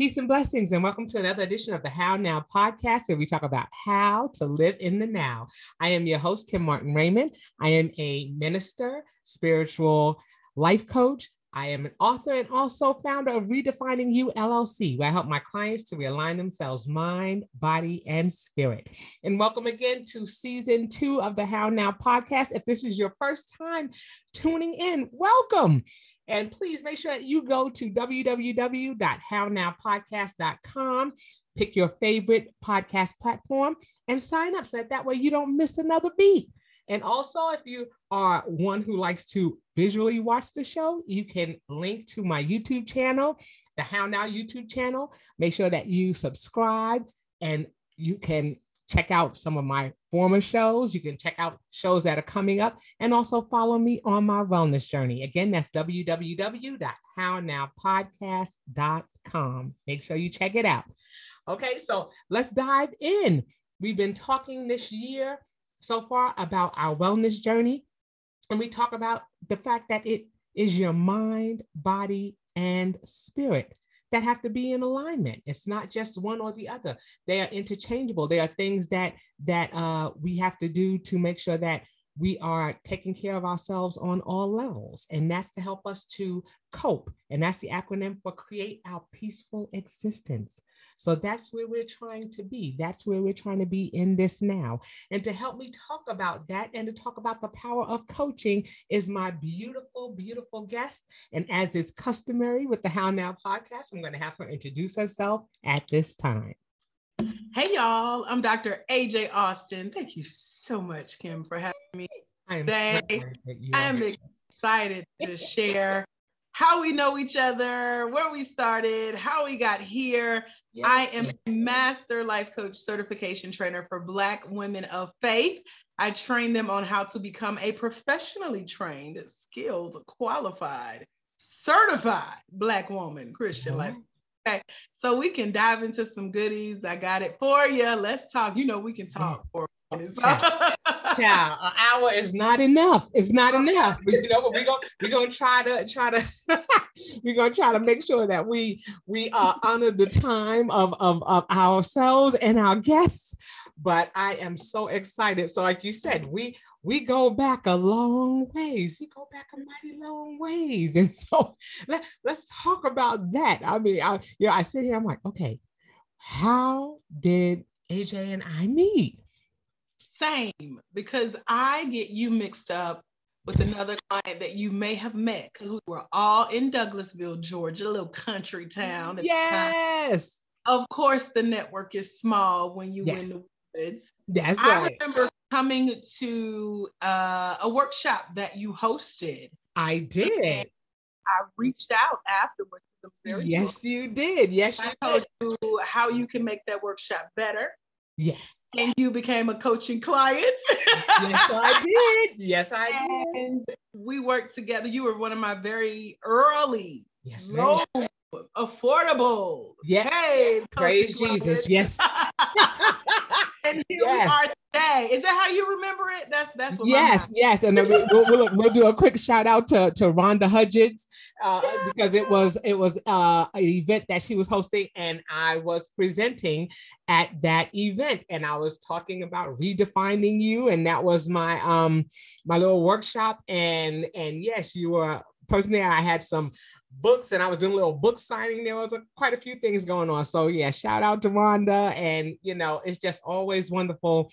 Peace and blessings, and welcome to another edition of the How Now podcast, where we talk about how to live in the now. I am your host, Kim Martin Raymond. I am a minister, spiritual life coach. I am an author and also founder of Redefining You LLC, where I help my clients to realign themselves, mind, body, and spirit. And welcome again to season two of the How Now podcast. If this is your first time tuning in, welcome. And please make sure that you go to www.hownowpodcast.com, pick your favorite podcast platform, and sign up so that, that way you don't miss another beat. And also, if you are one who likes to visually watch the show, you can link to my YouTube channel, the How Now YouTube channel. Make sure that you subscribe and you can check out some of my former shows. You can check out shows that are coming up and also follow me on my wellness journey. Again, that's www.hownowpodcast.com. Make sure you check it out. Okay, so let's dive in. We've been talking this year so far about our wellness journey, and we talk about the fact that it is your mind, body, and spirit that have to be in alignment. It's not just one or the other. They are interchangeable. They are things that that uh, we have to do to make sure that we are taking care of ourselves on all levels. And that's to help us to cope. And that's the acronym for create our peaceful existence. So that's where we're trying to be. That's where we're trying to be in this now. And to help me talk about that and to talk about the power of coaching is my beautiful, beautiful guest. And as is customary with the How Now podcast, I'm going to have her introduce herself at this time. Hey, y'all. I'm Dr. AJ Austin. Thank you so much, Kim, for having me today. I am excited to share how we know each other, where we started, how we got here. Yes. I am a master life coach certification trainer for Black women of faith. I train them on how to become a professionally trained, skilled, qualified, certified Black woman, Christian mm-hmm. life. Okay, so we can dive into some goodies. I got it for you. Let's talk. You know, we can talk for minutes. yeah, an hour is not enough. It's not enough. You know, but we're gonna we're gonna try to try to we're gonna try to make sure that we we uh, honor the time of, of of ourselves and our guests. But I am so excited. So, like you said, we we go back a long ways. We go back a mighty long ways, and so let, let's talk about that. I mean, I you know, I sit here. I'm like, okay, how did AJ and I meet? Same, because I get you mixed up with another client that you may have met because we were all in Douglasville, Georgia, a little country town. Yes. Of course, the network is small when you yes. in the woods. That's I right. remember coming to uh, a workshop that you hosted. I did. I reached out afterwards. Yes, you did. Yes, I told you how you can make that workshop better. Yes. And you became a coaching client. yes, I did. Yes, I and did. We worked together. You were one of my very early, yes, low, affordable. Yeah. Hey, praise Jesus. Yes. and here yes. we are today. Is that how you remember it? That's that's what yes, yes. And then we, will we'll, we'll, do a quick shout out to to Rhonda Hudgens uh, because it was it was uh, an event that she was hosting, and I was presenting at that event, and I was talking about redefining you, and that was my um my little workshop, and and yes, you were personally. I had some books and I was doing a little book signing. There was a, quite a few things going on. So yeah, shout out to Rhonda. And you know, it's just always wonderful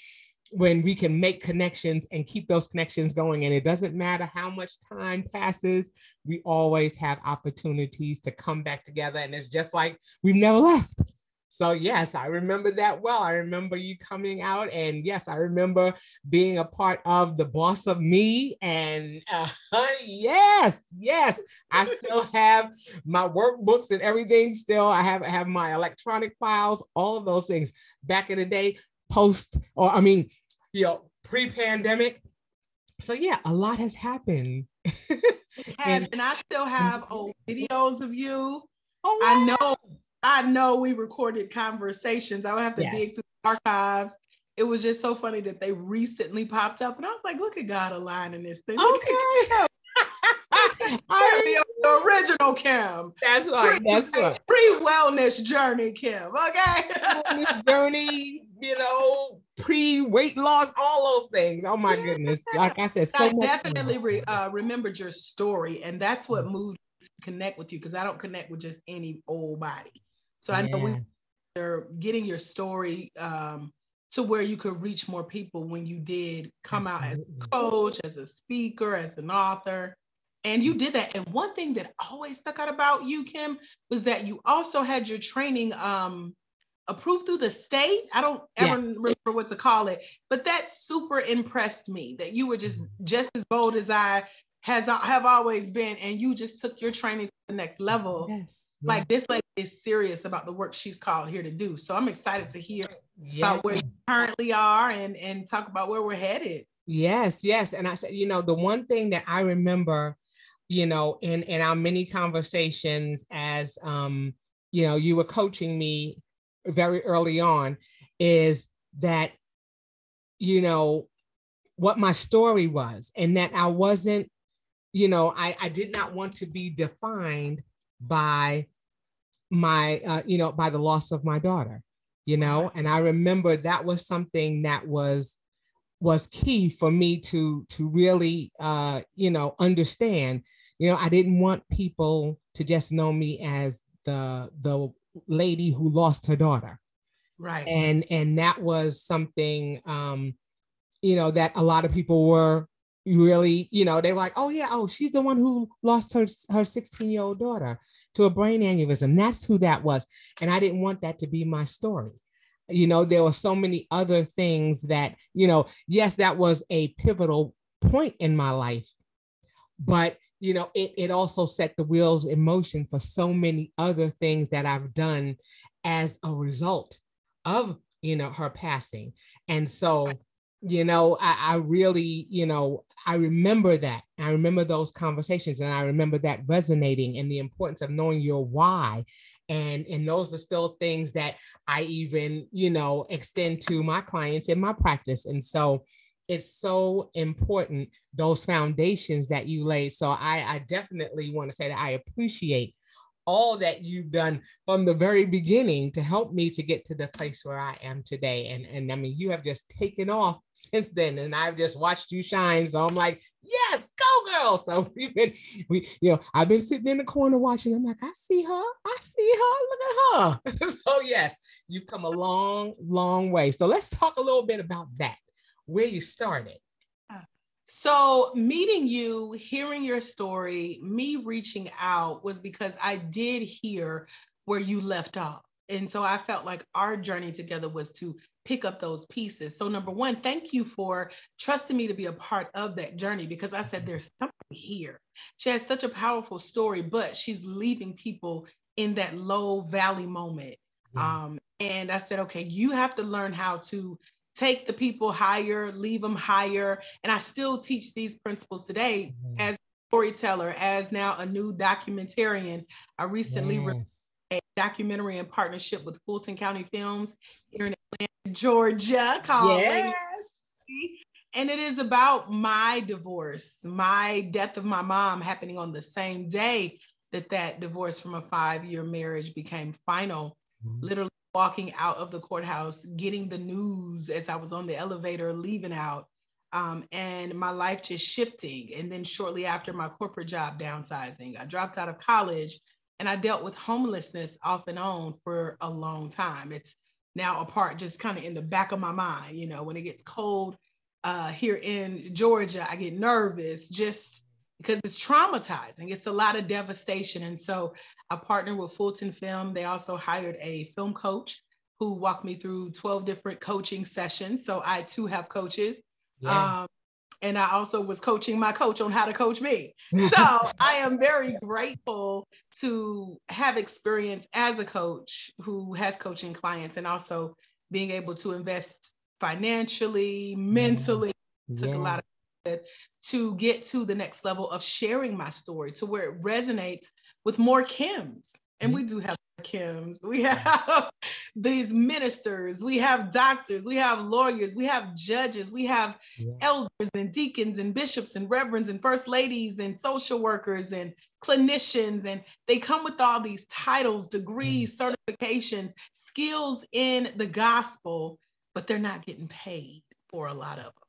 when we can make connections and keep those connections going. And it doesn't matter how much time passes, we always have opportunities to come back together. And it's just like we've never left. So, yes, I remember that well. I remember you coming out, and yes, I remember being a part of the boss of me. And uh, yes, yes, I still have my workbooks and everything. Still, I have, have my electronic files, all of those things. Back in the day, post, or I mean, you know, pre-pandemic. So yeah, a lot has happened. and, and I still have old videos of you. Oh, wow. I know, I know we recorded conversations. I would have to yes. dig through archives. It was just so funny that they recently popped up, and I was like, "Look at God aligning this thing." Okay. I, the original Kim. That's right. Pre, that's right. Pre wellness journey, Kim. Okay. journey, you know, pre weight loss, all those things. Oh my goodness! Like I said, so I definitely re, uh, remembered your story, and that's what mm. moved to connect with you because I don't connect with just any old body. So I know we are getting your story um, to where you could reach more people when you did come out as a coach, as a speaker, as an author. And you did that. And one thing that always stuck out about you, Kim, was that you also had your training um, approved through the state. I don't ever yes. remember what to call it, but that super impressed me that you were just mm-hmm. just as bold as I has have always been, and you just took your training to the next level. Yes. Like this lady is serious about the work she's called here to do. So I'm excited to hear yes. about where you currently are and and talk about where we're headed. Yes, yes. And I said, you know, the one thing that I remember, you know, in in our many conversations as um, you know, you were coaching me very early on is that, you know, what my story was, and that I wasn't, you know, I, I did not want to be defined by my, uh, you know, by the loss of my daughter, you know, and I remember that was something that was was key for me to to really uh you know understand. You know i didn't want people to just know me as the the lady who lost her daughter. Right. And and that was something um you know that a lot of people were really you know they were like oh yeah oh she's the one who lost her her 16 year old daughter to a brain aneurysm. That's who that was. And i didn't want that to be my story. You know there were so many other things that you know yes that was a pivotal point in my life but you know, it, it also set the wheels in motion for so many other things that I've done as a result of, you know, her passing. And so, you know, I, I really, you know, I remember that. I remember those conversations and I remember that resonating and the importance of knowing your why. And, and those are still things that I even, you know, extend to my clients in my practice. And so, it's so important those foundations that you laid. So I, I definitely want to say that I appreciate all that you've done from the very beginning to help me to get to the place where I am today. And, and I mean, you have just taken off since then, and I've just watched you shine. So I'm like, yes, go girl. So we've been, we, you know, I've been sitting in the corner watching. I'm like, I see her, I see her, look at her. so yes, you've come a long, long way. So let's talk a little bit about that where you started. So, meeting you, hearing your story, me reaching out was because I did hear where you left off. And so I felt like our journey together was to pick up those pieces. So, number one, thank you for trusting me to be a part of that journey because I said there's something here. She has such a powerful story, but she's leaving people in that low valley moment. Um, and I said, okay, you have to learn how to take the people higher, leave them higher. And I still teach these principles today mm-hmm. as storyteller, as now a new documentarian. I recently yes. released a documentary in partnership with Fulton County Films here in Atlanta, Georgia, called yes. And it is about my divorce, my death of my mom happening on the same day that that divorce from a five-year marriage became final. Mm-hmm. Literally walking out of the courthouse, getting the news as I was on the elevator leaving out, um, and my life just shifting. And then shortly after, my corporate job downsizing. I dropped out of college and I dealt with homelessness off and on for a long time. It's now a part just kind of in the back of my mind. You know, when it gets cold uh, here in Georgia, I get nervous just because it's traumatizing. It's a lot of devastation. And so I partnered with Fulton Film. They also hired a film coach who walked me through 12 different coaching sessions. So I too have coaches. Yeah. Um, and I also was coaching my coach on how to coach me. So I am very grateful to have experience as a coach who has coaching clients and also being able to invest financially, mentally. Yeah. Took a lot of to get to the next level of sharing my story to where it resonates with more Kims. And we do have Kims, we have these ministers, we have doctors, we have lawyers, we have judges, we have yeah. elders and deacons and bishops and reverends and first ladies and social workers and clinicians. And they come with all these titles, degrees, mm. certifications, skills in the gospel, but they're not getting paid for a lot of them.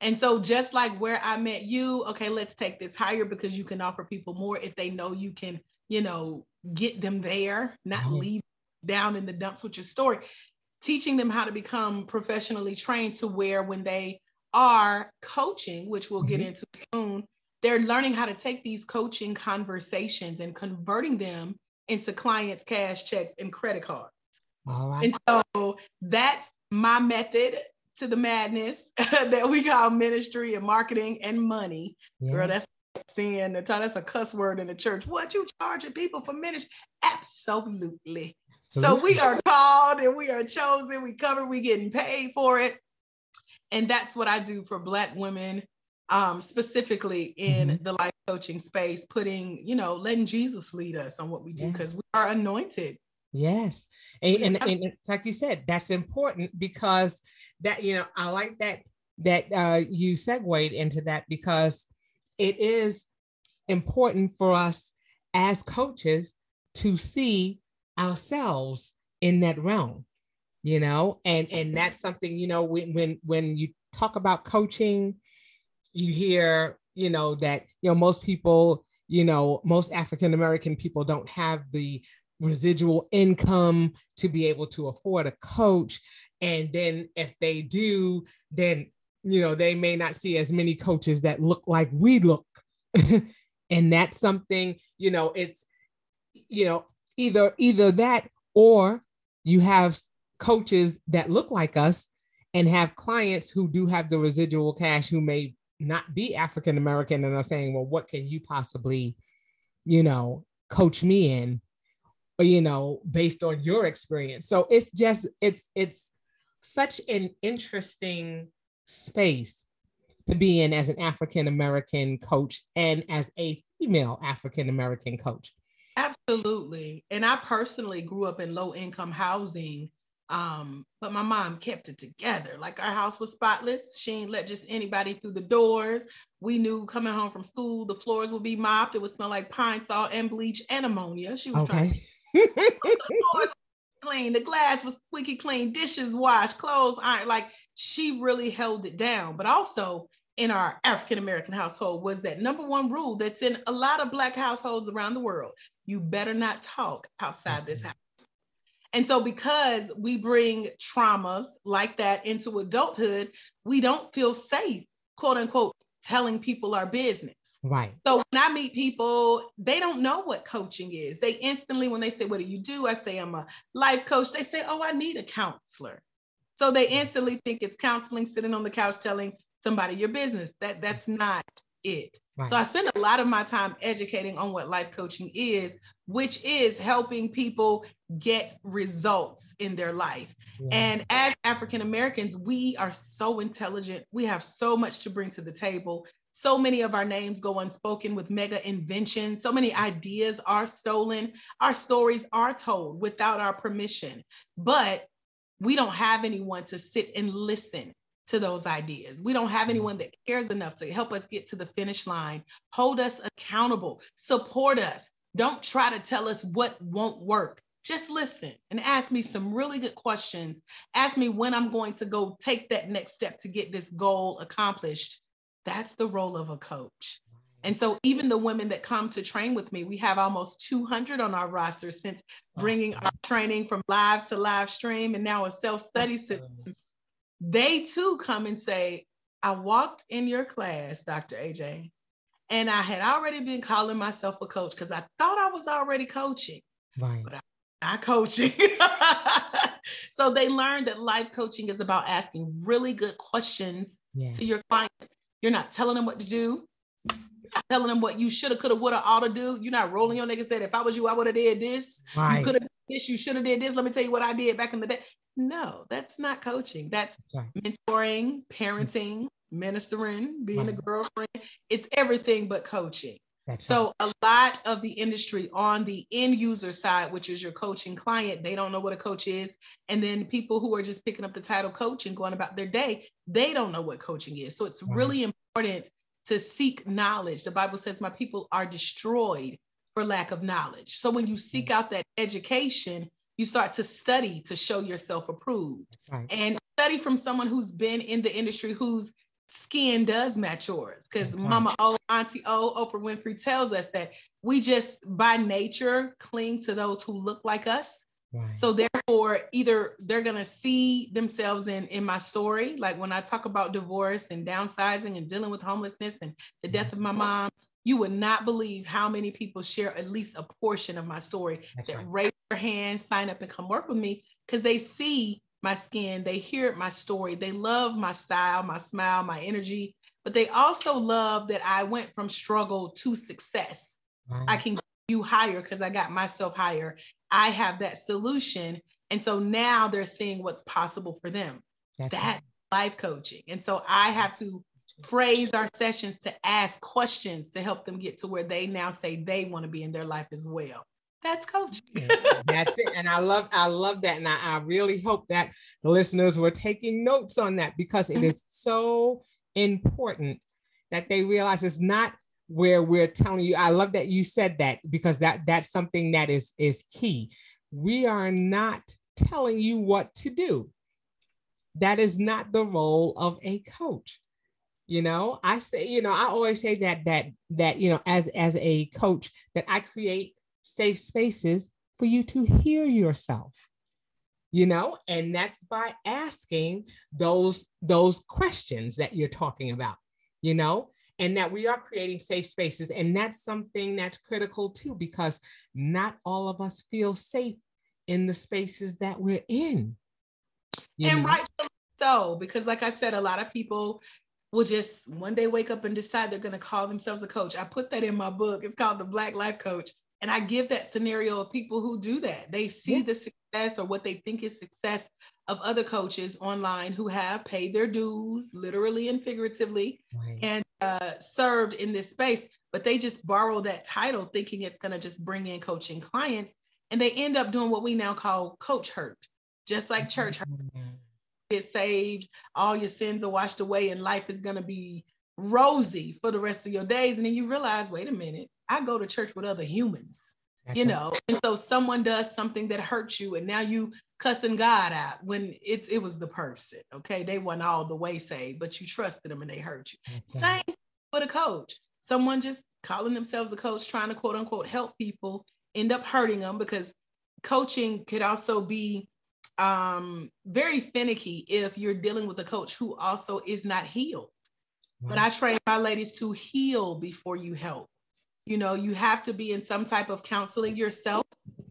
And so, just like where I met you, okay, let's take this higher because you can offer people more if they know you can, you know, get them there, not mm-hmm. leave down in the dumps with your story. Teaching them how to become professionally trained to where when they are coaching, which we'll mm-hmm. get into soon, they're learning how to take these coaching conversations and converting them into clients' cash checks and credit cards. All right. And so that's my method to the madness that we call ministry and marketing and money. Yeah. Girl, that's sin. That's a cuss word in the church. What you charging people for ministry? Absolutely. So we are called and we are chosen. We cover. We getting paid for it, and that's what I do for Black women, um, specifically in mm-hmm. the life coaching space. Putting, you know, letting Jesus lead us on what we do because yeah. we are anointed. Yes. And, and, and, it's like you said, that's important because that, you know, I like that that uh, you segued into that because it is important for us as coaches to see ourselves in that realm you know and and that's something you know when when when you talk about coaching you hear you know that you know most people you know most african american people don't have the residual income to be able to afford a coach. And then if they do then you know they may not see as many coaches that look like we look. And that's something you know it's you know either either that or you have coaches that look like us and have clients who do have the residual cash who may not be African American and are saying, well, what can you possibly, you know, coach me in, you know, based on your experience. So it's just it's it's such an interesting space to be in as an African American coach and as a female African American coach. Absolutely. And I personally grew up in low income housing, um, but my mom kept it together. Like our house was spotless. She ain't let just anybody through the doors. We knew coming home from school, the floors would be mopped. It would smell like pine salt and bleach and ammonia. She was okay. trying clean, the glass was squeaky clean, dishes washed, clothes ironed. Like she really held it down. But also in our African American household was that number one rule that's in a lot of Black households around the world you better not talk outside this house. And so, because we bring traumas like that into adulthood, we don't feel safe, quote unquote, telling people our business. Right. So when I meet people, they don't know what coaching is. They instantly, when they say, What do you do? I say, I'm a life coach. They say, Oh, I need a counselor. So they mm-hmm. instantly think it's counseling, sitting on the couch telling somebody your business. That that's not it. Right. So I spend a lot of my time educating on what life coaching is, which is helping people get results in their life. Yeah. And as African Americans, we are so intelligent. We have so much to bring to the table. So many of our names go unspoken with mega inventions. So many ideas are stolen. Our stories are told without our permission. But we don't have anyone to sit and listen to those ideas. We don't have mm-hmm. anyone that cares enough to help us get to the finish line, hold us accountable, support us. Don't try to tell us what won't work. Just listen and ask me some really good questions. Ask me when I'm going to go take that next step to get this goal accomplished. That's the role of a coach. And so, even the women that come to train with me, we have almost 200 on our roster since bringing our training from live to live stream and now a self study system they too come and say, I walked in your class, Dr. AJ, and I had already been calling myself a coach because I thought I was already coaching. Right. But I, not coaching. so they learned that life coaching is about asking really good questions to your clients. You're not telling them what to do. You're not telling them what you shoulda, coulda, woulda, ought to do. You're not rolling your nigga said, if I was you, I would have did this. Right. You could have this, you should have did this. Let me tell you what I did back in the day. No, that's not coaching. That's right. mentoring, mm. parenting, ministering, being right. a girlfriend. It's everything but coaching. That's so right. a lot of the industry on the end user side, which is your coaching client, they don't know what a coach is. And then people who are just picking up the title coach and going about their day, they don't know what coaching is. So it's really important to seek knowledge. The Bible says, My people are destroyed for lack of knowledge. So when you seek out that education, you start to study to show yourself approved right. and study from someone who's been in the industry whose skin does match yours because right. mama o auntie o oprah winfrey tells us that we just by nature cling to those who look like us right. so therefore either they're going to see themselves in in my story like when i talk about divorce and downsizing and dealing with homelessness and the death of my mom you would not believe how many people share at least a portion of my story That's that right. raise their hand, sign up, and come work with me because they see my skin, they hear my story, they love my style, my smile, my energy, but they also love that I went from struggle to success. Wow. I can you higher because I got myself higher. I have that solution. And so now they're seeing what's possible for them. That's that right. life coaching. And so I have to phrase our sessions to ask questions to help them get to where they now say they want to be in their life as well. That's coaching. That's it. And I love, I love that. And I, I, really hope that the listeners were taking notes on that because it mm-hmm. is so important that they realize it's not where we're telling you. I love that you said that because that that's something that is is key. We are not telling you what to do. That is not the role of a coach you know i say you know i always say that that that you know as as a coach that i create safe spaces for you to hear yourself you know and that's by asking those those questions that you're talking about you know and that we are creating safe spaces and that's something that's critical too because not all of us feel safe in the spaces that we're in and know? right so because like i said a lot of people will just one day wake up and decide they're going to call themselves a coach. I put that in my book. It's called the Black Life Coach. And I give that scenario of people who do that. They see yeah. the success or what they think is success of other coaches online who have paid their dues, literally and figuratively, right. and uh, served in this space. But they just borrow that title thinking it's going to just bring in coaching clients. And they end up doing what we now call coach hurt, just like church hurt. Get saved, all your sins are washed away, and life is going to be rosy for the rest of your days. And then you realize, wait a minute, I go to church with other humans, That's you right. know. And so someone does something that hurts you, and now you cussing God out when it's it was the person. Okay, they weren't all the way saved, but you trusted them and they hurt you. That's Same right. with a coach. Someone just calling themselves a coach, trying to quote unquote help people, end up hurting them because coaching could also be um, very finicky if you're dealing with a coach who also is not healed. But I train my ladies to heal before you help. You know, you have to be in some type of counseling yourself.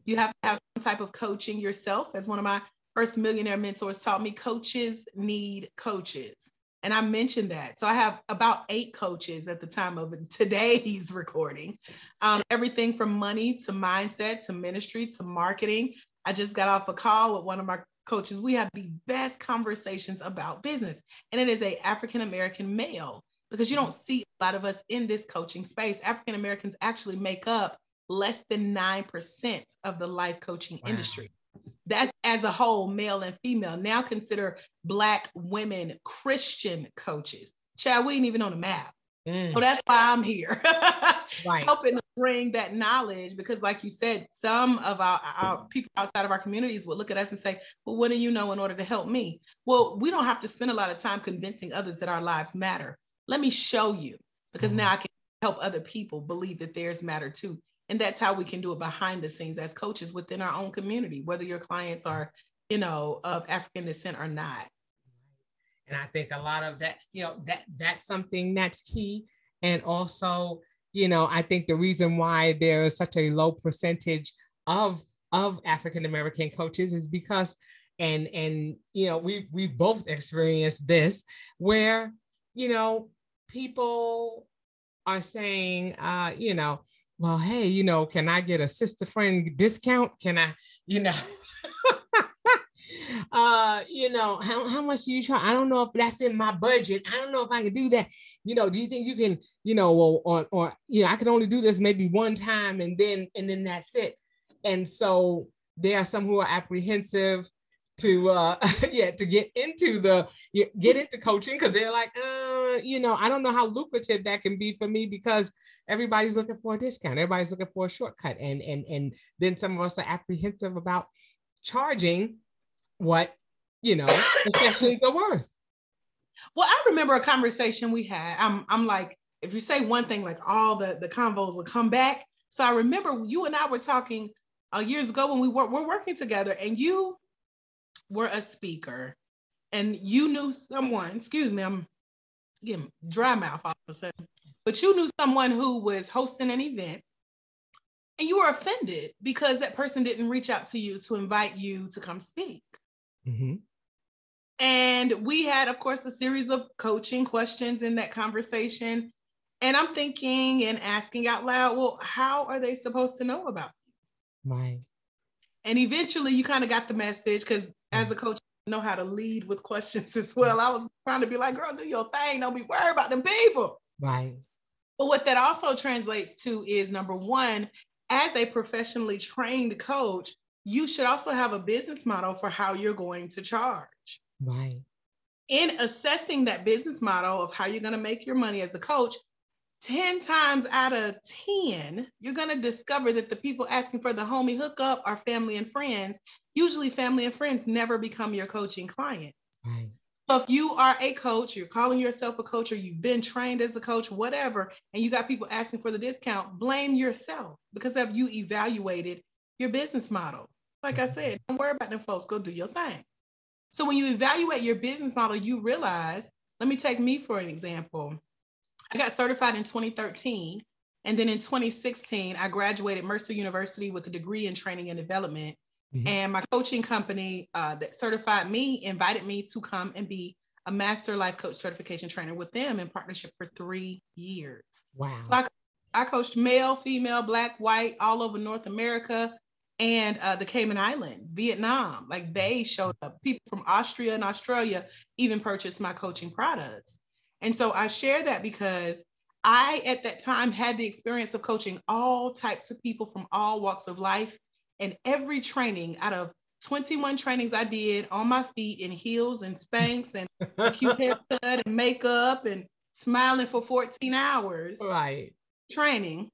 You have to have some type of coaching yourself. As one of my first millionaire mentors taught me, coaches need coaches. And I mentioned that. So I have about eight coaches at the time of today's recording. Um, everything from money to mindset to ministry to marketing I just got off a call with one of my coaches. We have the best conversations about business, and it is a African American male because you don't see a lot of us in this coaching space. African Americans actually make up less than 9% of the life coaching wow. industry. That's as a whole, male and female. Now consider Black women Christian coaches. Chad, we ain't even on the map. Mm. So that's why I'm here, right. helping bring that knowledge. Because, like you said, some of our, our people outside of our communities will look at us and say, Well, what do you know in order to help me? Well, we don't have to spend a lot of time convincing others that our lives matter. Let me show you, because mm. now I can help other people believe that theirs matter too. And that's how we can do it behind the scenes as coaches within our own community, whether your clients are, you know, of African descent or not. And I think a lot of that, you know, that that's something that's key. And also, you know, I think the reason why there is such a low percentage of of African American coaches is because and and you know we we both experienced this where you know people are saying uh you know well hey you know can i get a sister friend discount? Can i you know uh, you know, how, how much do you try? I don't know if that's in my budget. I don't know if I can do that. You know, do you think you can, you know, or, or, or you know, I can only do this maybe one time and then, and then that's it. And so there are some who are apprehensive to uh yeah to get into the get into coaching because they're like uh you know i don't know how lucrative that can be for me because everybody's looking for a discount everybody's looking for a shortcut and and and then some of us are apprehensive about charging what you know the are worth. Well i remember a conversation we had. I'm i'm like if you say one thing like all the the convos will come back. So i remember you and i were talking uh, years ago when we were, were working together and you were a speaker and you knew someone, excuse me, I'm getting dry mouth all of a sudden, but you knew someone who was hosting an event and you were offended because that person didn't reach out to you to invite you to come speak. Mm-hmm. And we had, of course, a series of coaching questions in that conversation. And I'm thinking and asking out loud, well, how are they supposed to know about you? Right. And eventually you kind of got the message because as a coach, I know how to lead with questions as well. I was trying to be like, girl, do your thing. Don't be worried about them people. Right. But what that also translates to is number one, as a professionally trained coach, you should also have a business model for how you're going to charge. Right. In assessing that business model of how you're going to make your money as a coach, 10 times out of 10, you're going to discover that the people asking for the homie hookup are family and friends. Usually, family and friends never become your coaching clients. Right. So, if you are a coach, you're calling yourself a coach, or you've been trained as a coach, whatever, and you got people asking for the discount, blame yourself because have you evaluated your business model? Like I said, don't worry about them folks, go do your thing. So, when you evaluate your business model, you realize, let me take me for an example. I got certified in 2013. And then in 2016, I graduated Mercer University with a degree in training and development. Mm-hmm. And my coaching company uh, that certified me invited me to come and be a master life coach certification trainer with them in partnership for three years. Wow. So I, I coached male, female, black, white, all over North America and uh, the Cayman Islands, Vietnam. Like they showed up. People from Austria and Australia even purchased my coaching products. And so I share that because I, at that time, had the experience of coaching all types of people from all walks of life. And every training out of 21 trainings I did on my feet in heels and Spanx and cute haircut and makeup and smiling for 14 hours. Right. Training.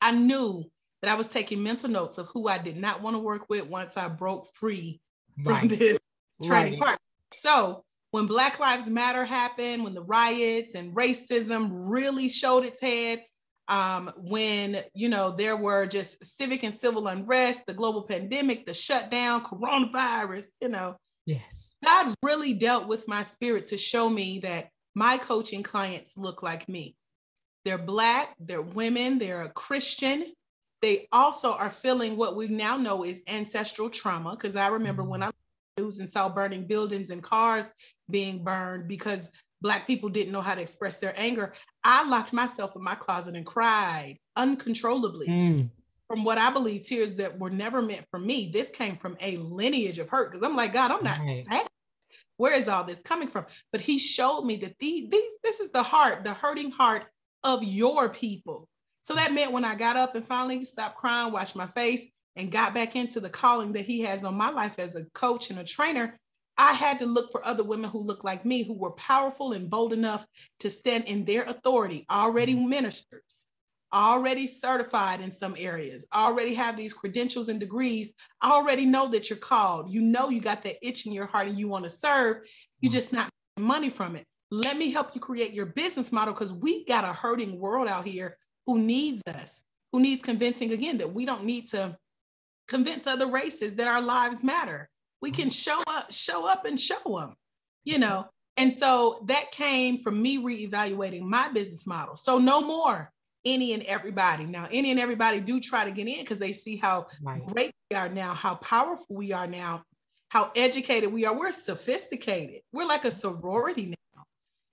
I knew that I was taking mental notes of who I did not want to work with once I broke free right. from this training right. part. So when Black Lives Matter happened, when the riots and racism really showed its head, um, when you know there were just civic and civil unrest, the global pandemic, the shutdown, coronavirus, you know, yes, God really dealt with my spirit to show me that my coaching clients look like me. They're black, they're women, they're a Christian. They also are feeling what we now know is ancestral trauma. Because I remember when mm-hmm. I news and saw burning buildings and cars being burned because Black people didn't know how to express their anger, I locked myself in my closet and cried uncontrollably. Mm. From what I believe, tears that were never meant for me. This came from a lineage of hurt because I'm like, God, I'm not right. sad. Where is all this coming from? But He showed me that these, these, this is the heart, the hurting heart of your people. So that meant when I got up and finally stopped crying, washed my face, and got back into the calling that he has on my life as a coach and a trainer, I had to look for other women who looked like me, who were powerful and bold enough to stand in their authority, already mm-hmm. ministers, already certified in some areas, already have these credentials and degrees, already know that you're called. You know you got that itch in your heart and you want to serve. You mm-hmm. just not money from it. Let me help you create your business model because we got a hurting world out here who needs us, who needs convincing again that we don't need to convince other races that our lives matter. We can mm-hmm. show up, show up and show them, you know. And so that came from me reevaluating my business model. So no more any and everybody. Now, any and everybody do try to get in because they see how right. great we are now, how powerful we are now, how educated we are. We're sophisticated. We're like a sorority now.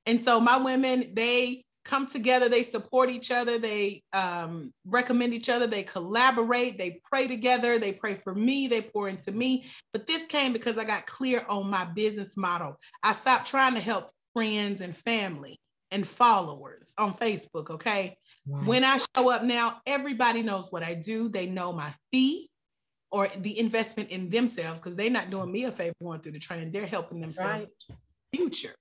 And so my women, they come together, they support each other, they um, recommend each other, they collaborate, they pray together, they pray for me, they pour into me. But this came because I got clear on my business model. I stopped trying to help friends and family and followers on Facebook. Okay. Wow. When I show up now, everybody knows what I do. They know my fee or the investment in themselves because they're not doing me a favor going through the training. They're helping themselves right. future.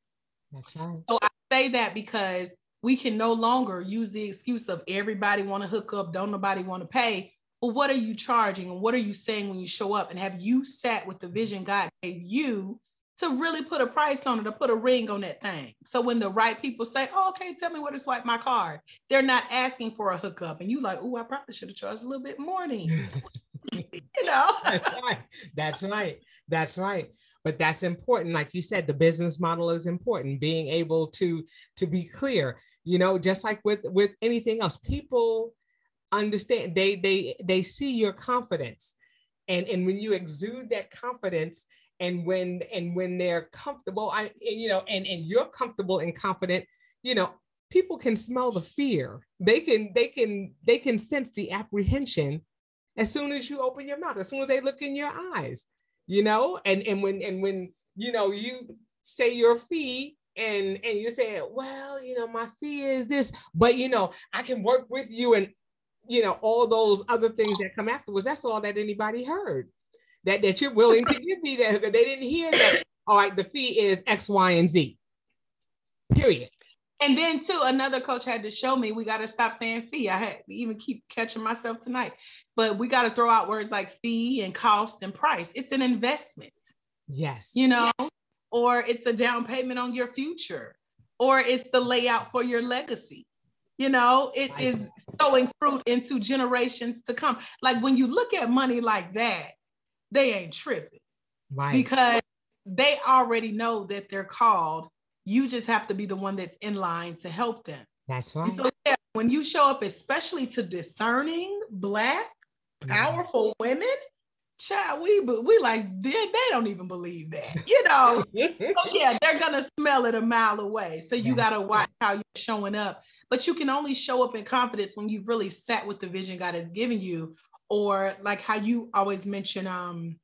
That's right. So I say that because we can no longer use the excuse of everybody want to hook up, don't nobody want to pay. But what are you charging and what are you saying when you show up? And have you sat with the vision God gave you to really put a price on it or put a ring on that thing? So when the right people say, oh, okay, tell me what to swipe my card, they're not asking for a hookup. And you like, oh, I probably should have charged a little bit more you know? That's right. That's right. That's right but that's important. Like you said the business model is important being able to to be clear you know just like with with anything else people understand they they they see your confidence. And and when you exude that confidence and when and when they're comfortable i you know and and you're comfortable and confident you know people can smell the fear. They can they can they can sense the apprehension as soon as you open your mouth as soon as they look in your eyes you know? And and when and when you know you say your fee and and you say well you know my fee is this but you know i can work with you and you know all those other things that come afterwards. That's all that anybody heard. That that you're willing to give me that they didn't hear that all right the fee is x y and z. Period and then too, another coach had to show me we got to stop saying fee. I had to even keep catching myself tonight. But we got to throw out words like fee and cost and price. It's an investment. Yes. You know, or it's a down payment on your future, or it's the layout for your legacy. You know, it is sowing fruit into generations to come. Like when you look at money like that, they ain't tripping. Right. Because they already know that they're called you just have to be the one that's in line to help them. That's right. So, yeah, when you show up, especially to discerning Black, powerful yeah. women, child, we we like they, they don't even believe that, you know. so yeah, they're gonna smell it a mile away. So you gotta watch how you're showing up. But you can only show up in confidence when you've really sat with the vision God has given you, or like how you always mention, um,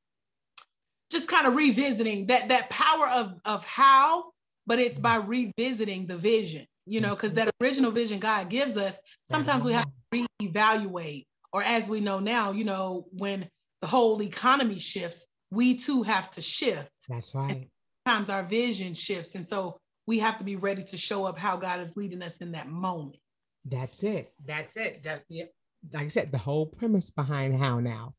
just kind of revisiting that that power of of how but it's by revisiting the vision, you know, because that original vision God gives us, sometimes we have to reevaluate. Or as we know now, you know, when the whole economy shifts, we too have to shift. That's right. And sometimes our vision shifts. And so we have to be ready to show up how God is leading us in that moment. That's it. That's it. That, yeah. Like I said, the whole premise behind how now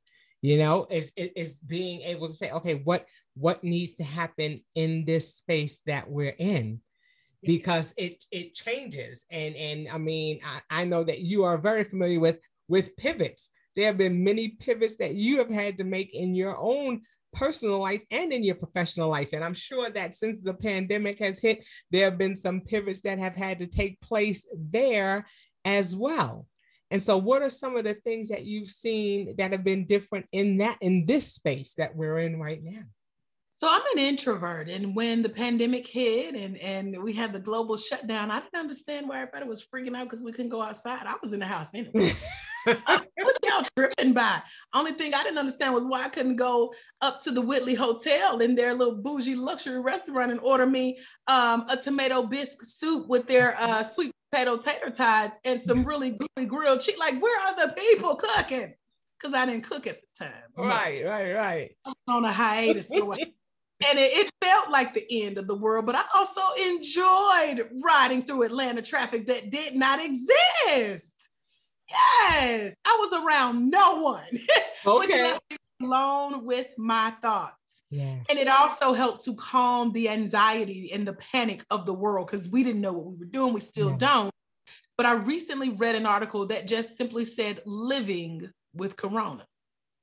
you know is is being able to say okay what what needs to happen in this space that we're in? Because it it changes. And and i mean I, I know that you are very familiar with with pivots. There have been many pivots that you have had to make in your own personal life and in your professional life. And i'm sure that since the pandemic has hit there have been some pivots that have had to take place there as well and so what are some of the things that you've seen that have been different in that in this space that we're in right now? So I'm an introvert, and when the pandemic hit and and we had the global shutdown, I didn't understand why everybody was freaking out because we couldn't go outside. I was in the house anyway. what y'all tripping by? Only thing I didn't understand was why I couldn't go up to the Whitley Hotel in their little bougie luxury restaurant and order me um, a tomato bisque soup with their uh, sweet potato tater tots and some really gooey grilled cheese. Like, where are the people cooking? Because I didn't cook at the time. Right, right, right. on a hiatus. and it, it, felt like the end of the world, but I also enjoyed riding through Atlanta traffic that did not exist. Yes, I was around no one. Okay. alone with my thoughts. Yeah. And it also helped to calm the anxiety and the panic of the world because we didn't know what we were doing. We still yeah. don't. But I recently read an article that just simply said living with corona.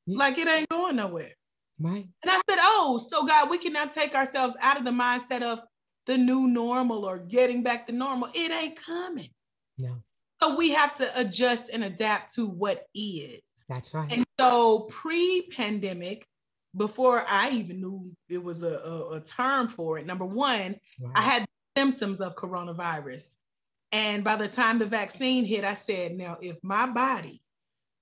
Yeah. Like it ain't going nowhere. Right. And I said, oh, so God, we can now take ourselves out of the mindset of the new normal or getting back to normal. It ain't coming. No. So we have to adjust and adapt to what is. That's right. And so pre-pandemic, before I even knew it was a, a, a term for it, number one, wow. I had symptoms of coronavirus. And by the time the vaccine hit, I said, now if my body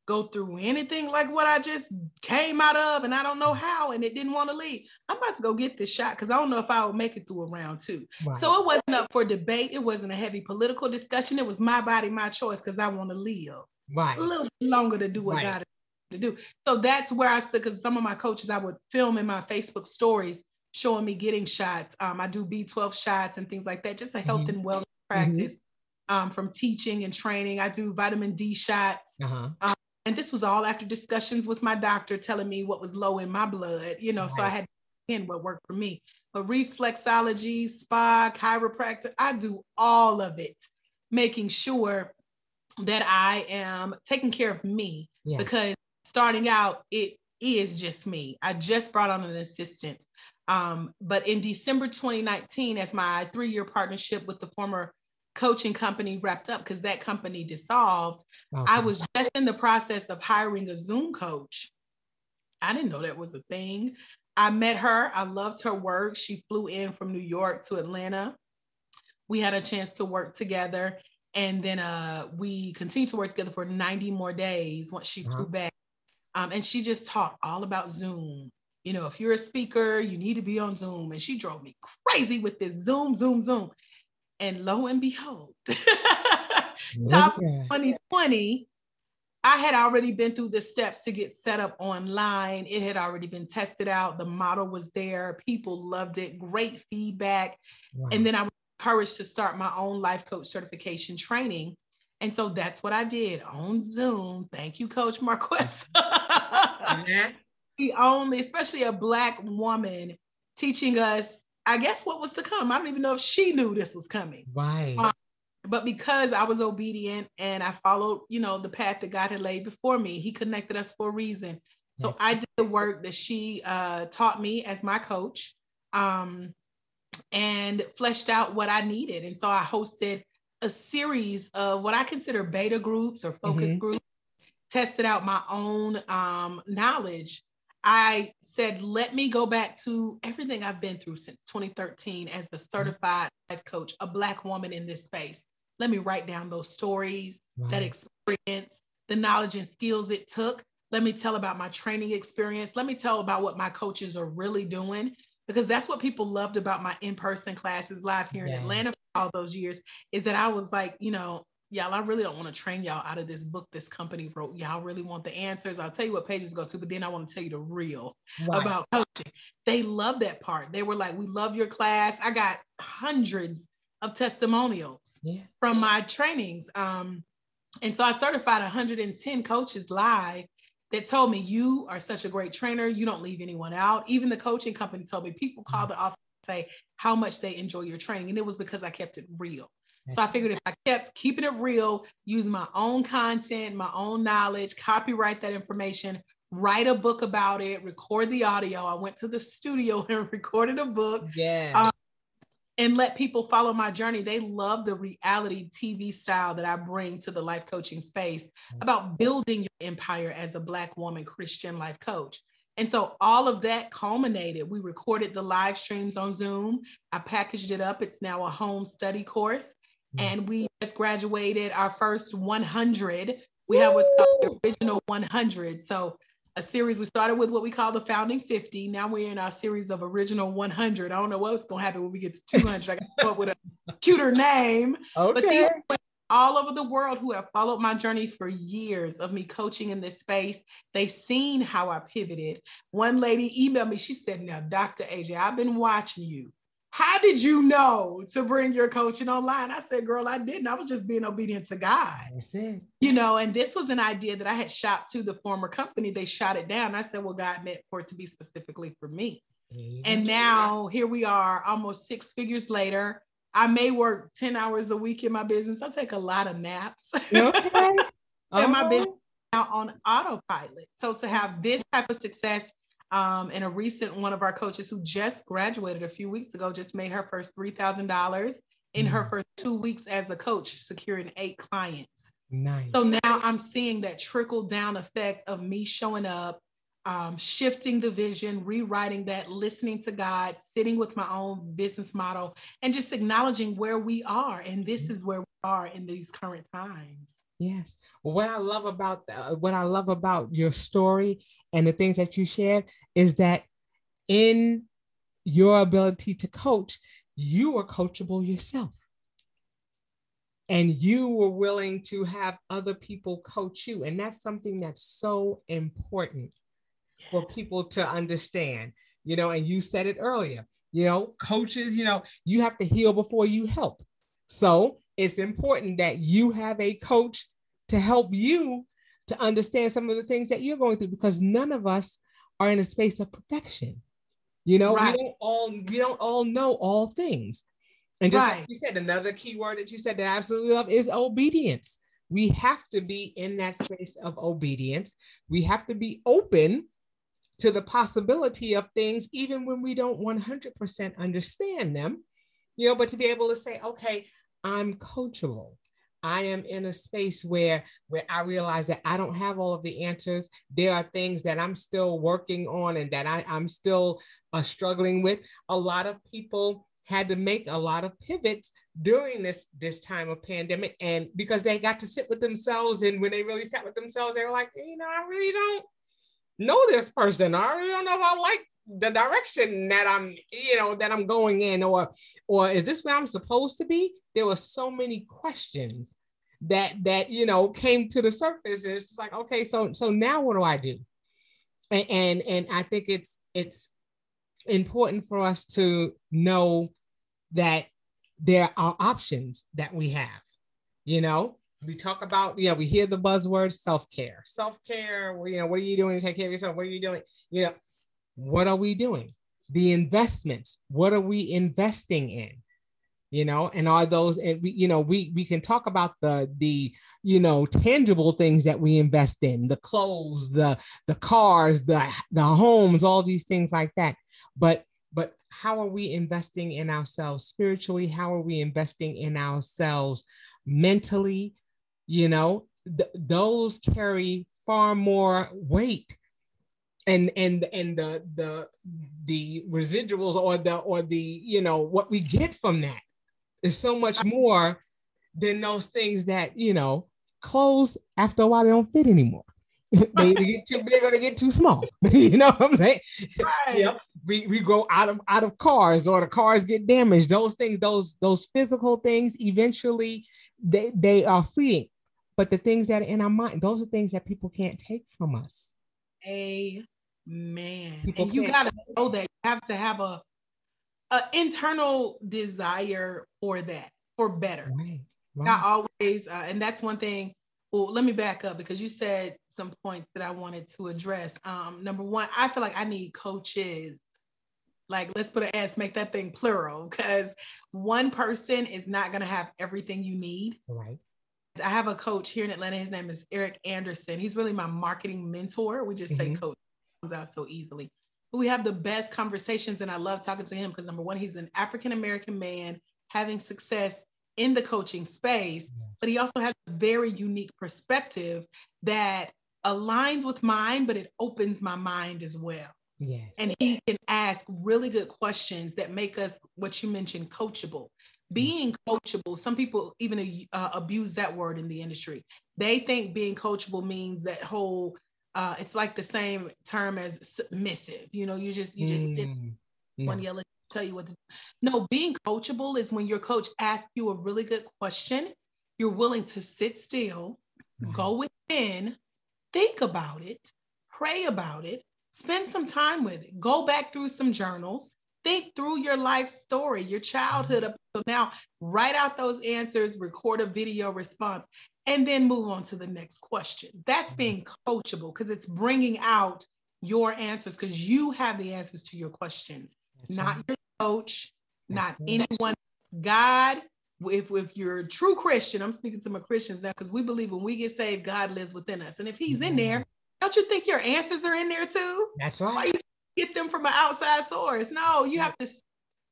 go through anything like what I just came out of and I don't know mm. how and it didn't want to leave, I'm about to go get this shot because I don't know if I will make it through a round two. Right. So it wasn't up for debate. It wasn't a heavy political discussion. It was my body, my choice because I want to live right. a little longer to do what right. God to do. So that's where I stood because some of my coaches I would film in my Facebook stories showing me getting shots. Um, I do B12 shots and things like that, just a health mm-hmm. and wellness practice mm-hmm. um, from teaching and training. I do vitamin D shots. Uh-huh. Um, and this was all after discussions with my doctor telling me what was low in my blood, you know, right. so I had to in what worked for me. But reflexology, spa, chiropractor, I do all of it, making sure that I am taking care of me yeah. because starting out, it is just me. I just brought on an assistant. Um, but in December 2019, as my three year partnership with the former coaching company wrapped up because that company dissolved, okay. I was just in the process of hiring a Zoom coach. I didn't know that was a thing. I met her. I loved her work. She flew in from New York to Atlanta. We had a chance to work together. And then uh, we continued to work together for 90 more days once she uh-huh. flew back. Um, and she just taught all about Zoom. You know, if you're a speaker, you need to be on Zoom. And she drove me crazy with this Zoom, Zoom, Zoom. And lo and behold, top 2020, I had already been through the steps to get set up online. It had already been tested out. The model was there. People loved it. Great feedback. Wow. And then I was encouraged to start my own life coach certification training. And so that's what I did on Zoom. Thank you, Coach mm-hmm. The only, especially a Black woman, teaching us I guess what was to come. I don't even know if she knew this was coming. Right. Um, but because I was obedient and I followed, you know, the path that God had laid before me, He connected us for a reason. So I did the work that she uh, taught me as my coach, um, and fleshed out what I needed. And so I hosted a series of what I consider beta groups or focus mm-hmm. groups, tested out my own um, knowledge I said, let me go back to everything I've been through since 2013 as the mm-hmm. certified life coach, a Black woman in this space. Let me write down those stories, right. that experience, the knowledge and skills it took. Let me tell about my training experience. Let me tell about what my coaches are really doing because that's what people loved about my in-person classes live here yeah. in Atlanta all those years is that I was like, you know, y'all, I really don't want to train y'all out of this book this company wrote. Y'all really want the answers. I'll tell you what pages go to, but then I want to tell you the real right. about coaching. They love that part. They were like, we love your class. I got hundreds of testimonials yeah. from my trainings. Um, and so I certified 110 coaches live that told me, you are such a great trainer. You don't leave anyone out. Even the coaching company told me people call mm. the office say how much they enjoy your training. And it was because I kept it real. So I figured if I kept keeping it real, using my own content, my own knowledge, copyright that information, write a book about it, record the audio. I went to the studio and recorded a book. Yeah. Um, and let people follow my journey. They love the reality TV style that I bring to the life coaching space about building your empire as a Black woman Christian life coach. And so all of that culminated. We recorded the live streams on Zoom. I packaged it up. It's now a home study course. Mm. and we just graduated our first 100. We have what's called the original 100. So a series we started with what we call the founding 50. Now we're in our series of original 100. I don't know what's going to happen when we get to 200. I got to come up with a cuter name. Okay. But these all over the world who have followed my journey for years of me coaching in this space. They've seen how I pivoted. One lady emailed me. She said, Now, Dr. AJ, I've been watching you how did you know to bring your coaching online? I said, girl, I didn't. I was just being obedient to God. That's it. You know, and this was an idea that I had shot to the former company. They shot it down. I said, well, God meant for it to be specifically for me. Mm-hmm. And now here we are, almost six figures later. I may work 10 hours a week in my business. I take a lot of naps. Okay. and my business now on autopilot. So to have this type of success um, and a recent one of our coaches who just graduated a few weeks ago just made her first $3,000 in her mm. first two weeks as a coach, securing eight clients. Nice. So now I'm seeing that trickle down effect of me showing up, um, shifting the vision, rewriting that, listening to God, sitting with my own business model, and just acknowledging where we are. And this mm-hmm. is where we are in these current times. Yes. What I love about uh, what I love about your story and the things that you shared is that in your ability to coach, you are coachable yourself. And you were willing to have other people coach you. And that's something that's so important. For people to understand. You know, and you said it earlier, you know, coaches, you know, you have to heal before you help. So it's important that you have a coach to help you to understand some of the things that you're going through because none of us are in a space of perfection. You know, right. we don't all we don't all know all things. And just right. like you said, another key word that you said that I absolutely love is obedience. We have to be in that space of obedience. We have to be open to the possibility of things, even when we don't 100% understand them, you know, but to be able to say, okay, I'm coachable. I am in a space where where I realize that I don't have all of the answers. There are things that I'm still working on and that I, I'm still uh, struggling with. A lot of people had to make a lot of pivots during this this time of pandemic, and because they got to sit with themselves, and when they really sat with themselves, they were like, you know, I really don't know this person. I really don't know if I like the direction that I'm, you know, that I'm going in, or or is this where I'm supposed to be? There were so many questions that that you know came to the surface. And it's like, okay, so so now what do I do? And and, and I think it's it's important for us to know that there are options that we have. You know, we talk about, yeah, we hear the buzzword self-care. Self-care, you know, what are you doing to take care of yourself? What are you doing? You know, what are we doing? The investments, what are we investing in? You know, and are those, and we, you know, we we can talk about the the you know tangible things that we invest in, the clothes, the the cars, the the homes, all these things like that. But but how are we investing in ourselves spiritually? How are we investing in ourselves mentally? You know, th- those carry far more weight. And and and the the the residuals or the or the you know what we get from that is so much more than those things that you know clothes after a while they don't fit anymore. They, get too big or they get too small. You know what i'm saying? Right. yep. we, we go out of out of cars or the cars get damaged. Those things those those physical things eventually they they are fleeting but the things that are in our mind those are things that people can't take from us Amen. People and you got to know that you have to have a, a internal desire for that, for better. Right. Right. Not always, uh, and that's one thing. Well, let me back up because you said some points that I wanted to address. Um, number one, I feel like I need coaches. Like, let's put an S, make that thing plural, because one person is not going to have everything you need. Right. I have a coach here in Atlanta. His name is Eric Anderson. He's really my marketing mentor. We just mm-hmm. say coach comes out so easily. But we have the best conversations, and I love talking to him because number one, he's an African American man having success in the coaching space, yes. but he also has a very unique perspective that aligns with mine, but it opens my mind as well. Yes. And he can ask really good questions that make us what you mentioned coachable being coachable some people even uh, abuse that word in the industry. They think being coachable means that whole uh, it's like the same term as submissive. You know you just you just mm, sit one yellow tell you what to do. No being coachable is when your coach asks you a really good question you're willing to sit still mm. go within think about it pray about it spend some time with it go back through some journals think through your life story, your childhood up so now, write out those answers, record a video response, and then move on to the next question. That's being coachable because it's bringing out your answers because you have the answers to your questions, That's not right. your coach, not anyone. God, if, if you're a true Christian, I'm speaking to my Christians now because we believe when we get saved, God lives within us. And if He's in there, don't you think your answers are in there too? That's right get them from an outside source. No, you have to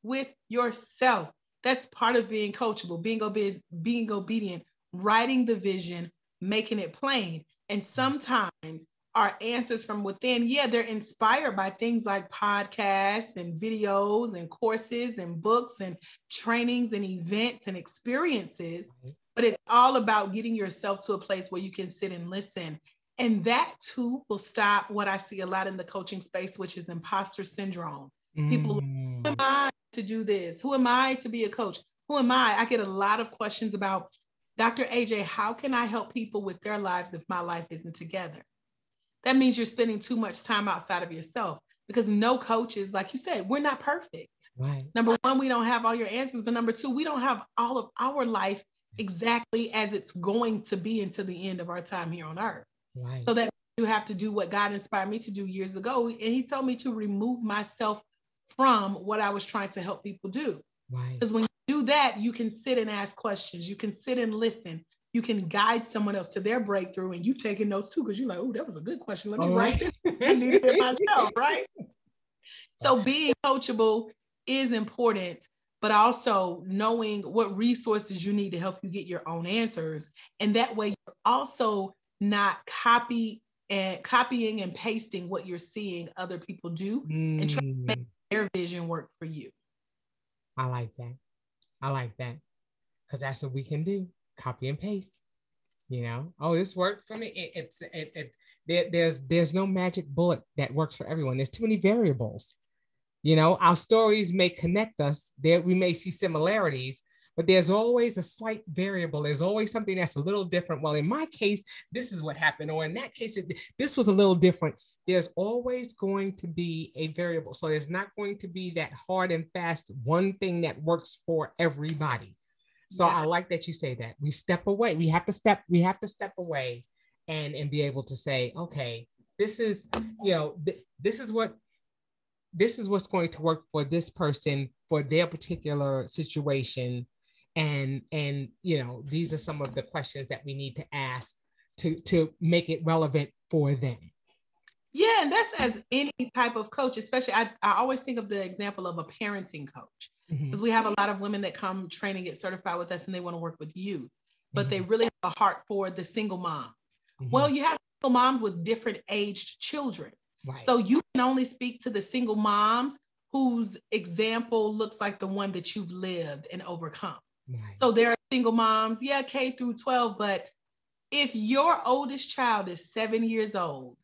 with yourself. That's part of being coachable, being obedient, being obedient, writing the vision, making it plain. And mm-hmm. sometimes our answers from within, yeah, they're inspired by things like podcasts and videos and courses and books and trainings and events and experiences. Mm-hmm. But it's all about getting yourself to a place where you can sit and listen. And that too will stop what I see a lot in the coaching space, which is imposter syndrome. Mm. People, who am I to do this? Who am I to be a coach? Who am I? I get a lot of questions about Dr. AJ, how can I help people with their lives if my life isn't together? That means you're spending too much time outside of yourself because no coaches, like you said, we're not perfect. Right. Number one, we don't have all your answers, but number two, we don't have all of our life exactly as it's going to be until the end of our time here on earth. Right. So that you have to do what God inspired me to do years ago. And He told me to remove myself from what I was trying to help people do. Because right. when you do that, you can sit and ask questions. You can sit and listen. You can guide someone else to their breakthrough, and you taking notes too, because you're like, oh, that was a good question. Let me All write right. this. I needed it myself, right? So being coachable is important, but also knowing what resources you need to help you get your own answers, and that way you're also not copy and copying and pasting what you're seeing other people do, mm. and trying to make mm. their vision work for you. I like that. I like that because that's what we can do copy and paste. You know, oh, this worked for me. It, it's it, it, there, there's there's no magic bullet that works for everyone. There's too many variables. You know, our stories may connect us. There we may see similarities, but there's always a slight variable. There's always something that's a little different. Well, in my case, this is what happened, or in that case, it, this was a little different there's always going to be a variable. So there's not going to be that hard and fast one thing that works for everybody. So yeah. I like that you say that. We step away. We have to step, we have to step away and and be able to say, okay, this is, you know, th- this is what this is what's going to work for this person for their particular situation and and you know these are some of the questions that we need to ask to to make it relevant for them yeah, and that's as any type of coach, especially I, I always think of the example of a parenting coach because mm-hmm. we have a lot of women that come train and get certified with us and they want to work with you, but mm-hmm. they really have a heart for the single moms. Mm-hmm. Well, you have single moms with different aged children. Right. So you can only speak to the single moms whose example looks like the one that you've lived and overcome. Right. So there are single moms, yeah, K through 12, but if your oldest child is seven years old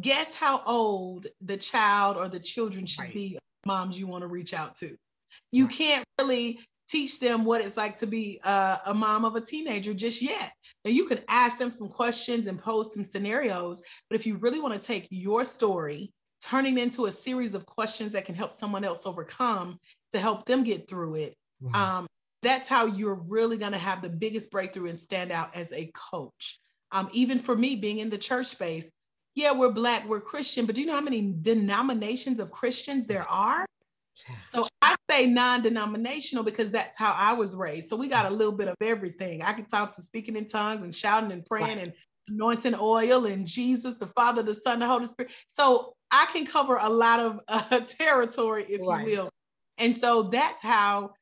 guess how old the child or the children should right. be moms you want to reach out to you right. can't really teach them what it's like to be a, a mom of a teenager just yet now you can ask them some questions and pose some scenarios but if you really want to take your story turning into a series of questions that can help someone else overcome to help them get through it mm-hmm. um, that's how you're really going to have the biggest breakthrough and stand out as a coach um, even for me being in the church space yeah, we're black, we're Christian, but do you know how many denominations of Christians there are? So I say non-denominational because that's how I was raised. So we got a little bit of everything. I can talk to speaking in tongues and shouting and praying right. and anointing oil and Jesus, the Father, the Son, the Holy Spirit. So I can cover a lot of uh, territory, if right. you will. And so that's how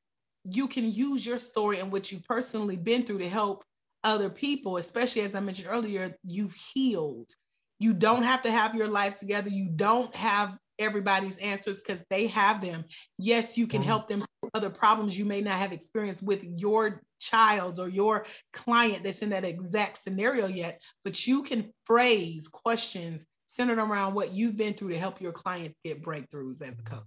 you can use your story and what you've personally been through to help other people, especially as I mentioned earlier, you've healed. You don't have to have your life together. You don't have everybody's answers because they have them. Yes, you can mm-hmm. help them with other problems you may not have experienced with your child or your client that's in that exact scenario yet, but you can phrase questions centered around what you've been through to help your client get breakthroughs as a coach.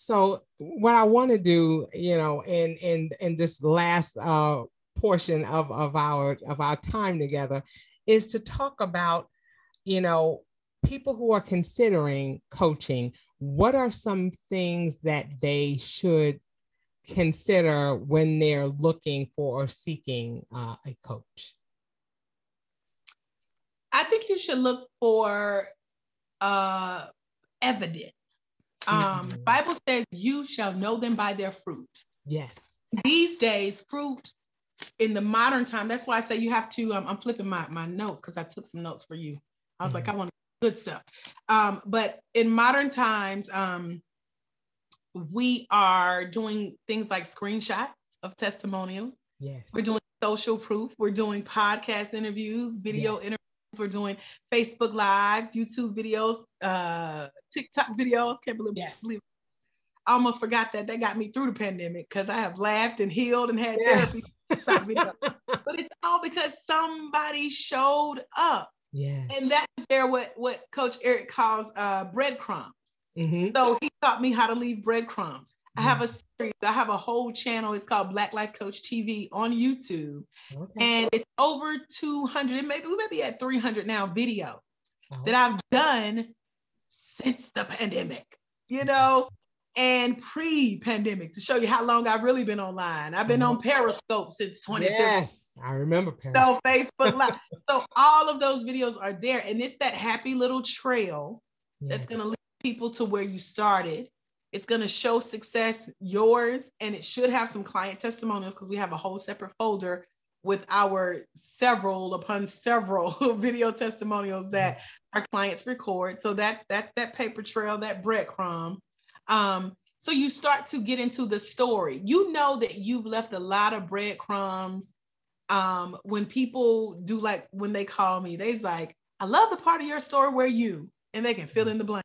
So what I want to do, you know, in in in this last uh portion of, of our of our time together is to talk about, you know, people who are considering coaching, what are some things that they should consider when they're looking for or seeking uh, a coach? I think you should look for uh, evidence. Um. Bible says, "You shall know them by their fruit." Yes. These days, fruit in the modern time, that's why I say you have to. Um, I'm flipping my my notes because I took some notes for you. I was mm-hmm. like, I want good stuff. Um, but in modern times, um, we are doing things like screenshots of testimonials. Yes. We're doing social proof. We're doing podcast interviews, video yes. interviews. We're doing Facebook lives, YouTube videos, uh, TikTok videos. Can't believe, yes. believe I almost forgot that. That got me through the pandemic because I have laughed and healed and had yeah. therapy. but it's all because somebody showed up. Yeah. And that's there what, what Coach Eric calls uh, breadcrumbs. Mm-hmm. So he taught me how to leave breadcrumbs. I have mm-hmm. a series, I have a whole channel. It's called Black Life Coach TV on YouTube. Okay. And it's over 200, maybe we may be at 300 now videos oh. that I've done since the pandemic, you mm-hmm. know, and pre-pandemic to show you how long I've really been online. I've been on mm-hmm. Periscope since 2015. Yes, I remember Periscope. So Facebook Live. so all of those videos are there. And it's that happy little trail yes. that's gonna lead people to where you started. It's going to show success yours, and it should have some client testimonials because we have a whole separate folder with our several upon several video testimonials that our clients record. So that's that's that paper trail, that breadcrumb. Um, so you start to get into the story. You know that you've left a lot of breadcrumbs. Um, when people do like when they call me, they's like, I love the part of your story where you, and they can fill in the blank.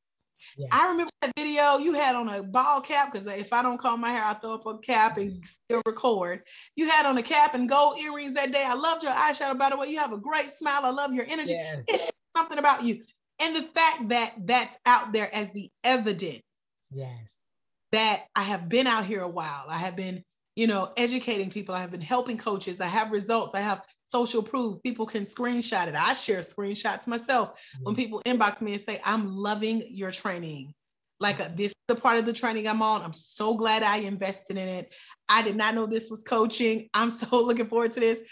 Yeah. I remember that video you had on a ball cap because if I don't comb my hair, I throw up a cap and mm-hmm. still record. You had on a cap and gold earrings that day. I loved your eyeshadow. By the way, you have a great smile. I love your energy. Yes. It's something about you. And the fact that that's out there as the evidence. Yes. That I have been out here a while. I have been you know, educating people. I have been helping coaches. I have results. I have social proof. People can screenshot it. I share screenshots myself mm-hmm. when people inbox me and say, I'm loving your training. Like uh, this is the part of the training I'm on. I'm so glad I invested in it. I did not know this was coaching. I'm so looking forward to this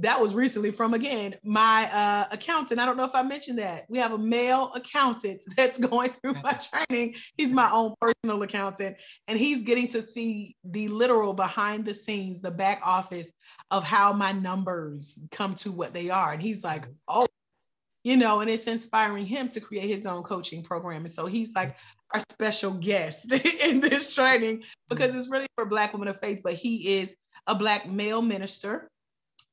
that was recently from again my uh, accountant. I don't know if I mentioned that we have a male accountant that's going through my training. He's my own personal accountant, and he's getting to see the literal behind the scenes, the back office of how my numbers come to what they are. And he's like, oh, you know, and it's inspiring him to create his own coaching program. And so he's like our special guest in this training because it's really for Black women of faith, but he is a Black male minister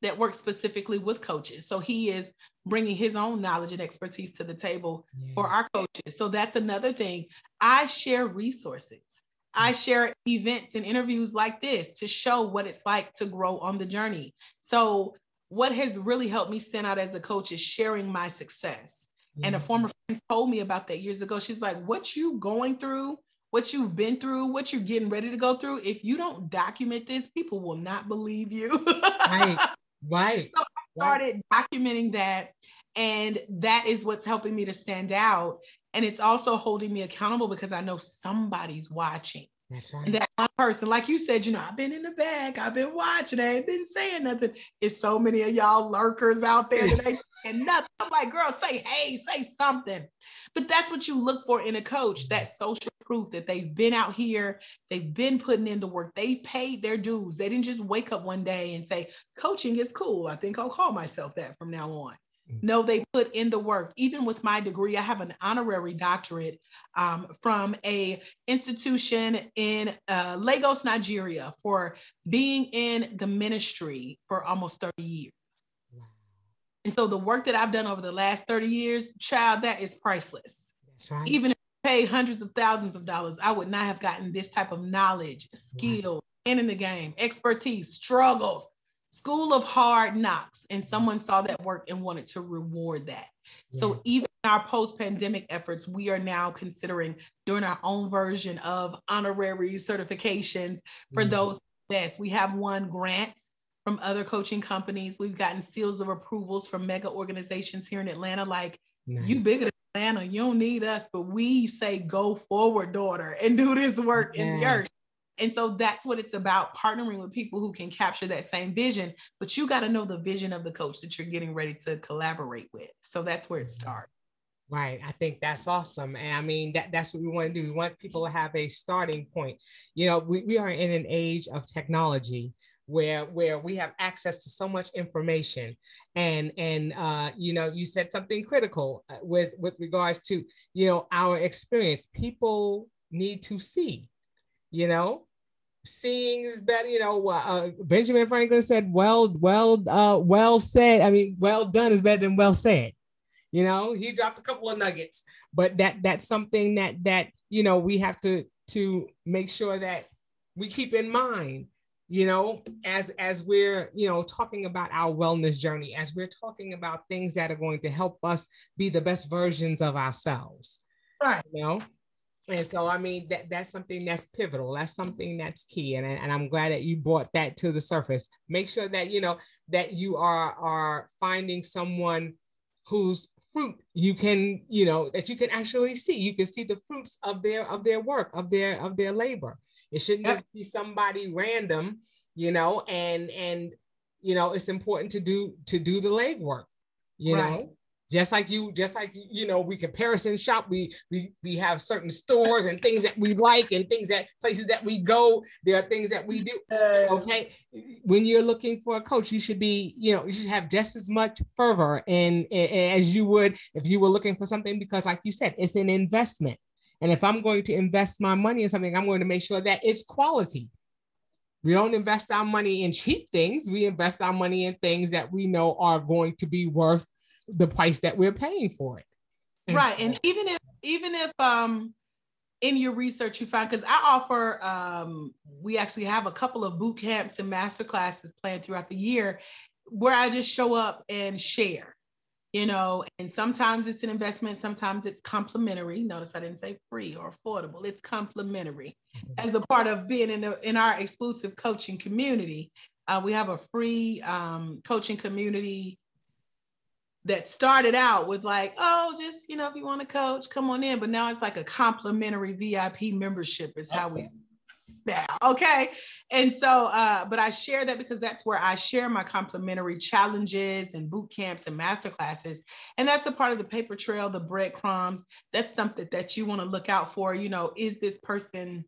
that works specifically with coaches. So he is bringing his own knowledge and expertise to the table yeah. for our coaches. So that's another thing. I share resources. I mm. share events and interviews like this to show what it's like to grow on the journey. So, what has really helped me stand out as a coach is sharing my success. Yeah. And a mm. former friend told me about that years ago. She's like, What you going through, what you've been through, what you're getting ready to go through, if you don't document this, people will not believe you. right. Right. So I started right. documenting that. And that is what's helping me to stand out. And it's also holding me accountable because I know somebody's watching. That's right. And that one person, like you said, you know, I've been in the back, I've been watching, I ain't been saying nothing. It's so many of y'all lurkers out there that ain't saying nothing. I'm like, girl, say hey, say something. But that's what you look for in a coach, that social proof that they've been out here, they've been putting in the work, they paid their dues. They didn't just wake up one day and say, coaching is cool. I think I'll call myself that from now on. Mm. No, they put in the work. Even with my degree, I have an honorary doctorate um, from a institution in uh, Lagos, Nigeria, for being in the ministry for almost 30 years. And so the work that I've done over the last 30 years, child, that is priceless. Right. Even if I paid hundreds of thousands of dollars, I would not have gotten this type of knowledge, skill, right. in the game, expertise, struggles, school of hard knocks and someone saw that work and wanted to reward that yeah. so even our post-pandemic efforts we are now considering doing our own version of honorary certifications for mm-hmm. those best we have won grants from other coaching companies we've gotten seals of approvals from mega organizations here in atlanta like nice. you bigger than atlanta you don't need us but we say go forward daughter and do this work yeah. in the earth and so that's what it's about partnering with people who can capture that same vision. But you got to know the vision of the coach that you're getting ready to collaborate with. So that's where it mm-hmm. starts. Right. I think that's awesome. And I mean, that, that's what we want to do. We want people to have a starting point. You know, we, we are in an age of technology where where we have access to so much information. And and uh, you know you said something critical uh, with with regards to you know our experience. People need to see you know seeing is better you know uh, benjamin franklin said well well uh well said. I mean well done is better than well said. You know, he dropped a couple of nuggets, but that that's something that that you know we have to to make sure that we keep in mind you know as as we're you know talking about our wellness journey as we're talking about things that are going to help us be the best versions of ourselves right. you know? And so i mean that that's something that's pivotal. That's something that's key. And, and i'm glad that you brought that to the surface. Make sure that you know that you are are finding someone whose fruit you can you know that you can actually see. You can see the fruits of their of their work of their of their labor it shouldn't yep. just be somebody random you know and and you know it's important to do to do the legwork you right. know just like you just like you know we comparison shop we we we have certain stores and things that we like and things that places that we go. There are things that we do. Okay. When you're looking for a coach you should be you know you should have just as much fervor and as you would if you were looking for something because like you said it's an investment and if i'm going to invest my money in something i'm going to make sure that it's quality we don't invest our money in cheap things we invest our money in things that we know are going to be worth the price that we're paying for it. And right. And even if even if um in your research you find because I offer um we actually have a couple of boot camps and master classes planned throughout the year where I just show up and share you know, and sometimes it's an investment, sometimes it's complimentary. Notice I didn't say free or affordable, it's complimentary mm-hmm. as a part of being in, the, in our exclusive coaching community. Uh, we have a free um, coaching community that started out with like, oh, just you know, if you want to coach, come on in. But now it's like a complimentary VIP membership is how we now. Okay. And so, uh, but I share that because that's where I share my complimentary challenges and boot camps and master classes. And that's a part of the paper trail, the breadcrumbs. That's something that you want to look out for. You know, is this person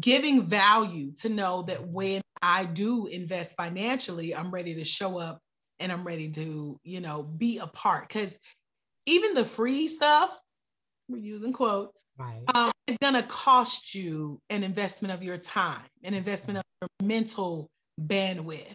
giving value to know that when I do invest financially, I'm ready to show up and I'm ready to, you know, be a part. Because even the free stuff, we're using quotes, right. um, it's gonna cost you an investment of your time, an investment of your mental bandwidth.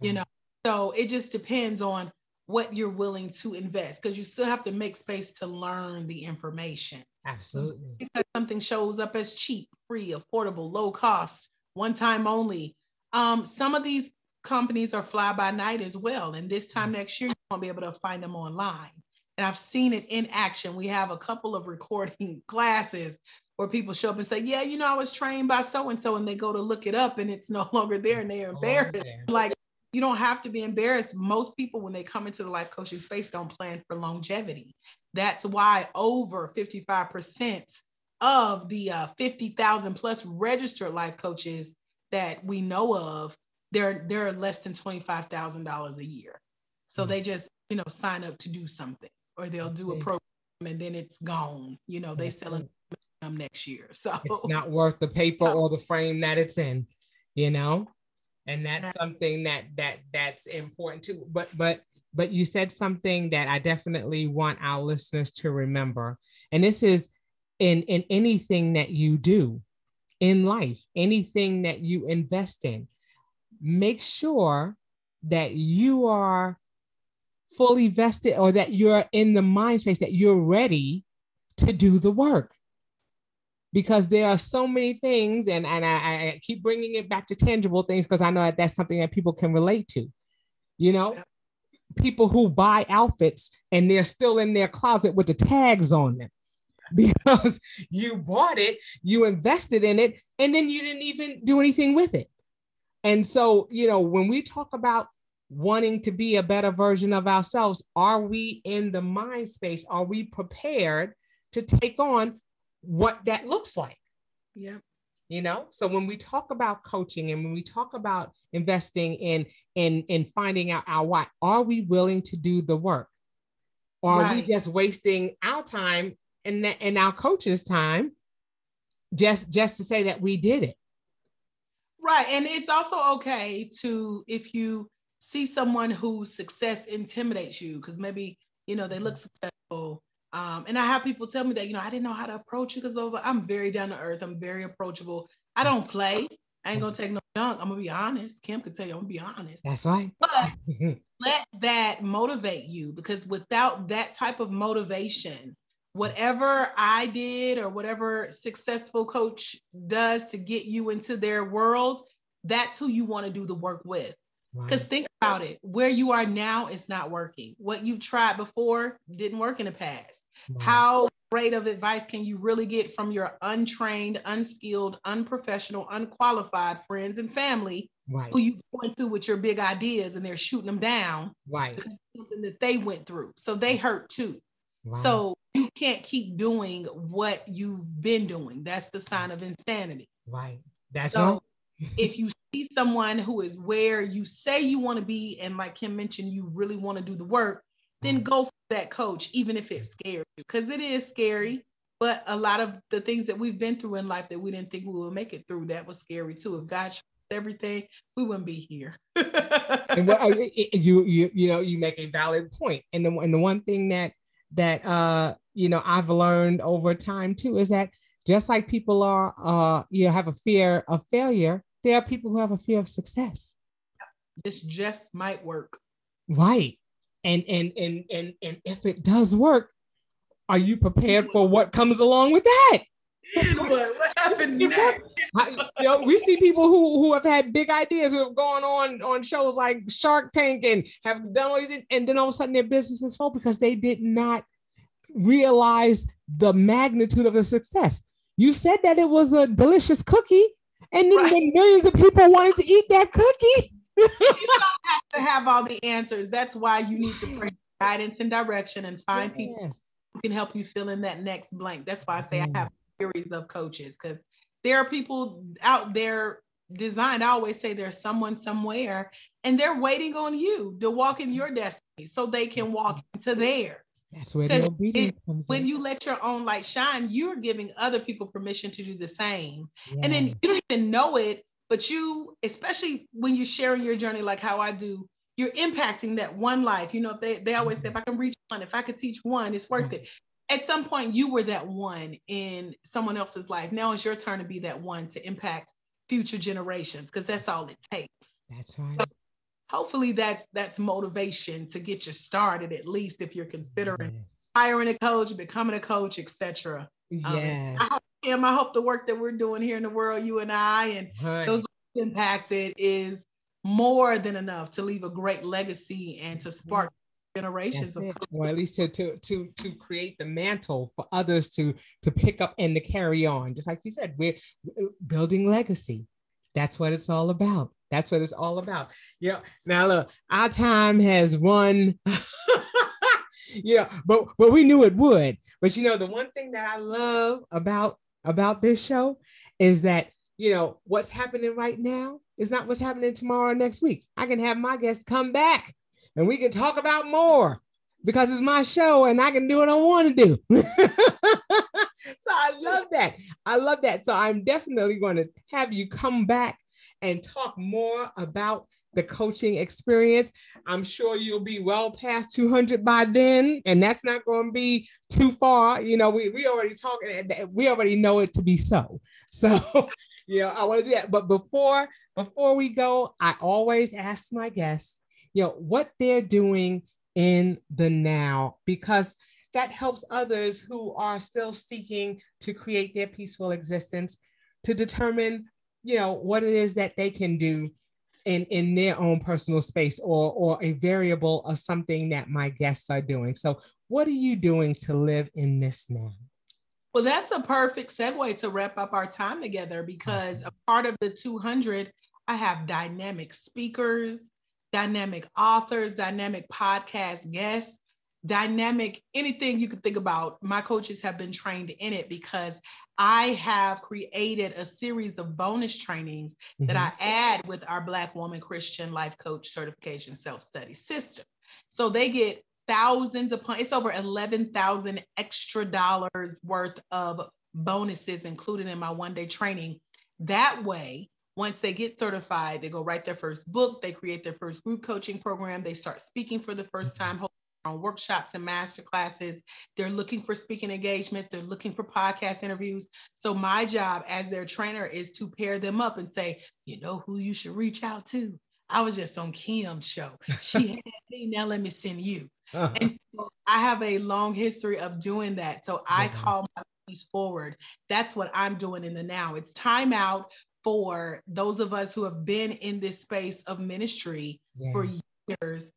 You know, so it just depends on what you're willing to invest because you still have to make space to learn the information. Absolutely. Because something shows up as cheap, free, affordable, low cost, one time only. Um, some of these companies are fly by night as well. And this time mm. next year, you won't be able to find them online. And I've seen it in action. We have a couple of recording classes where people show up and say, Yeah, you know, I was trained by so and so, and they go to look it up and it's no longer there and they're embarrassed. Like, you don't have to be embarrassed. Most people, when they come into the life coaching space, don't plan for longevity. That's why over 55% of the uh, 50,000 plus registered life coaches that we know of they're they're less than $25,000 a year. So mm-hmm. they just, you know, sign up to do something or they'll do a program and then it's gone. You know, they sell them mm-hmm. next year. So it's not worth the paper or the frame that it's in, you know? And that's something that that that's important too. But but but you said something that I definitely want our listeners to remember. And this is in in anything that you do in life, anything that you invest in make sure that you are fully vested or that you're in the mind space that you're ready to do the work. Because there are so many things and, and I, I keep bringing it back to tangible things because i know that that's something that people can relate to. You know people who buy outfits and they're still in their closet with the tags on them. Because you bought it you invested in it and then you didn't even do anything with it. And so, you know, when we talk about wanting to be a better version of ourselves, are we in the mind space? Are we prepared to take on what that looks like? Yeah. You know, so when we talk about coaching and when we talk about investing in in in finding out our why, are we willing to do the work? Or are right. we just wasting our time and and our coach's time just just to say that we did it? Right. And it's also okay to, if you see someone whose success intimidates you, because maybe, you know, they look successful. Um, and I have people tell me that, you know, I didn't know how to approach you because blah, blah, blah. I'm very down to earth. I'm very approachable. I don't play. I ain't gonna take no junk. I'm gonna be honest. Kim could tell you I'm gonna be honest. That's right. But let that motivate you because without that type of motivation, whatever I did or whatever successful coach does to get you into their world, that's who you want to do the work with. Because right. think about it, where you are now is not working. What you've tried before didn't work in the past. How great of advice can you really get from your untrained, unskilled, unprofessional, unqualified friends and family right. who you point to with your big ideas and they're shooting them down? Right. Something that they went through. So they hurt too. So you can't keep doing what you've been doing. That's the sign of insanity. Right. That's so all. If you see someone who is where you say you want to be, and like Kim mentioned, you really want to do the work, then go for that coach, even if it's scary, because it is scary. But a lot of the things that we've been through in life that we didn't think we would make it through, that was scary too. If God showed everything, we wouldn't be here. and what, you you you know you make a valid point, and the and the one thing that that uh you know I've learned over time too is that just like people are uh you know, have a fear of failure, there are people who have a fear of success. This just might work. Right. And and and and and if it does work, are you prepared for what comes along with that? what, what happened next? you know, we see people who who have had big ideas who have gone on on shows like Shark Tank and have done all these, and then all of a sudden their businesses fall because they did not realize the magnitude of the success. You said that it was a delicious cookie, and then right. millions of people wanted to eat that cookie. you don't have to have all the answers. That's why you need to pray guidance and direction and find yes. people who can help you fill in that next blank. That's why I say I mm-hmm. have a series of coaches because there are people out there designed. I always say there's someone somewhere and they're waiting on you to walk in your destiny so they can walk mm-hmm. into theirs. That's where the obedience it, comes When in. you let your own light shine, you're giving other people permission to do the same. Yeah. And then you don't even know it, but you, especially when you're sharing your journey like how I do, you're impacting that one life. You know, if they, they always say, if I can reach one, if I could teach one, it's worth it at some point you were that one in someone else's life. Now it's your turn to be that one to impact future generations because that's all it takes. That's right. So hopefully that's that's motivation to get you started at least if you're considering yes. hiring a coach, becoming a coach, etc. Um, yes. Um, I hope, I hope the work that we're doing here in the world, you and I, and right. those impacted is more than enough to leave a great legacy and to spark generations of or at least to, to to to create the mantle for others to to pick up and to carry on just like you said we're building legacy that's what it's all about that's what it's all about yeah now look our time has run yeah but but we knew it would but you know the one thing that i love about about this show is that you know what's happening right now is not what's happening tomorrow next week i can have my guests come back and we can talk about more because it's my show and I can do what I want to do. so I love that. I love that. So I'm definitely going to have you come back and talk more about the coaching experience. I'm sure you'll be well past 200 by then, and that's not going to be too far. You know, we, we already talking, we already know it to be so. So, you know, I want to do that. But before before we go, I always ask my guests you know what they're doing in the now because that helps others who are still seeking to create their peaceful existence to determine you know what it is that they can do in in their own personal space or or a variable of something that my guests are doing. So what are you doing to live in this now? Well that's a perfect segue to wrap up our time together because a part of the 200 i have dynamic speakers dynamic authors, dynamic podcast guests, dynamic anything you could think about. My coaches have been trained in it because I have created a series of bonus trainings mm-hmm. that I add with our Black Woman Christian Life Coach Certification Self Study System. So they get thousands upon it's over 11,000 extra dollars worth of bonuses included in my one day training. That way, once they get certified, they go write their first book, they create their first group coaching program, they start speaking for the first time, on workshops and master classes. They're looking for speaking engagements, they're looking for podcast interviews. So, my job as their trainer is to pair them up and say, you know who you should reach out to. I was just on Kim's show. She had me, now let me send you. Uh-huh. And so I have a long history of doing that. So I uh-huh. call my ladies forward. That's what I'm doing in the now. It's time out for those of us who have been in this space of ministry yeah. for years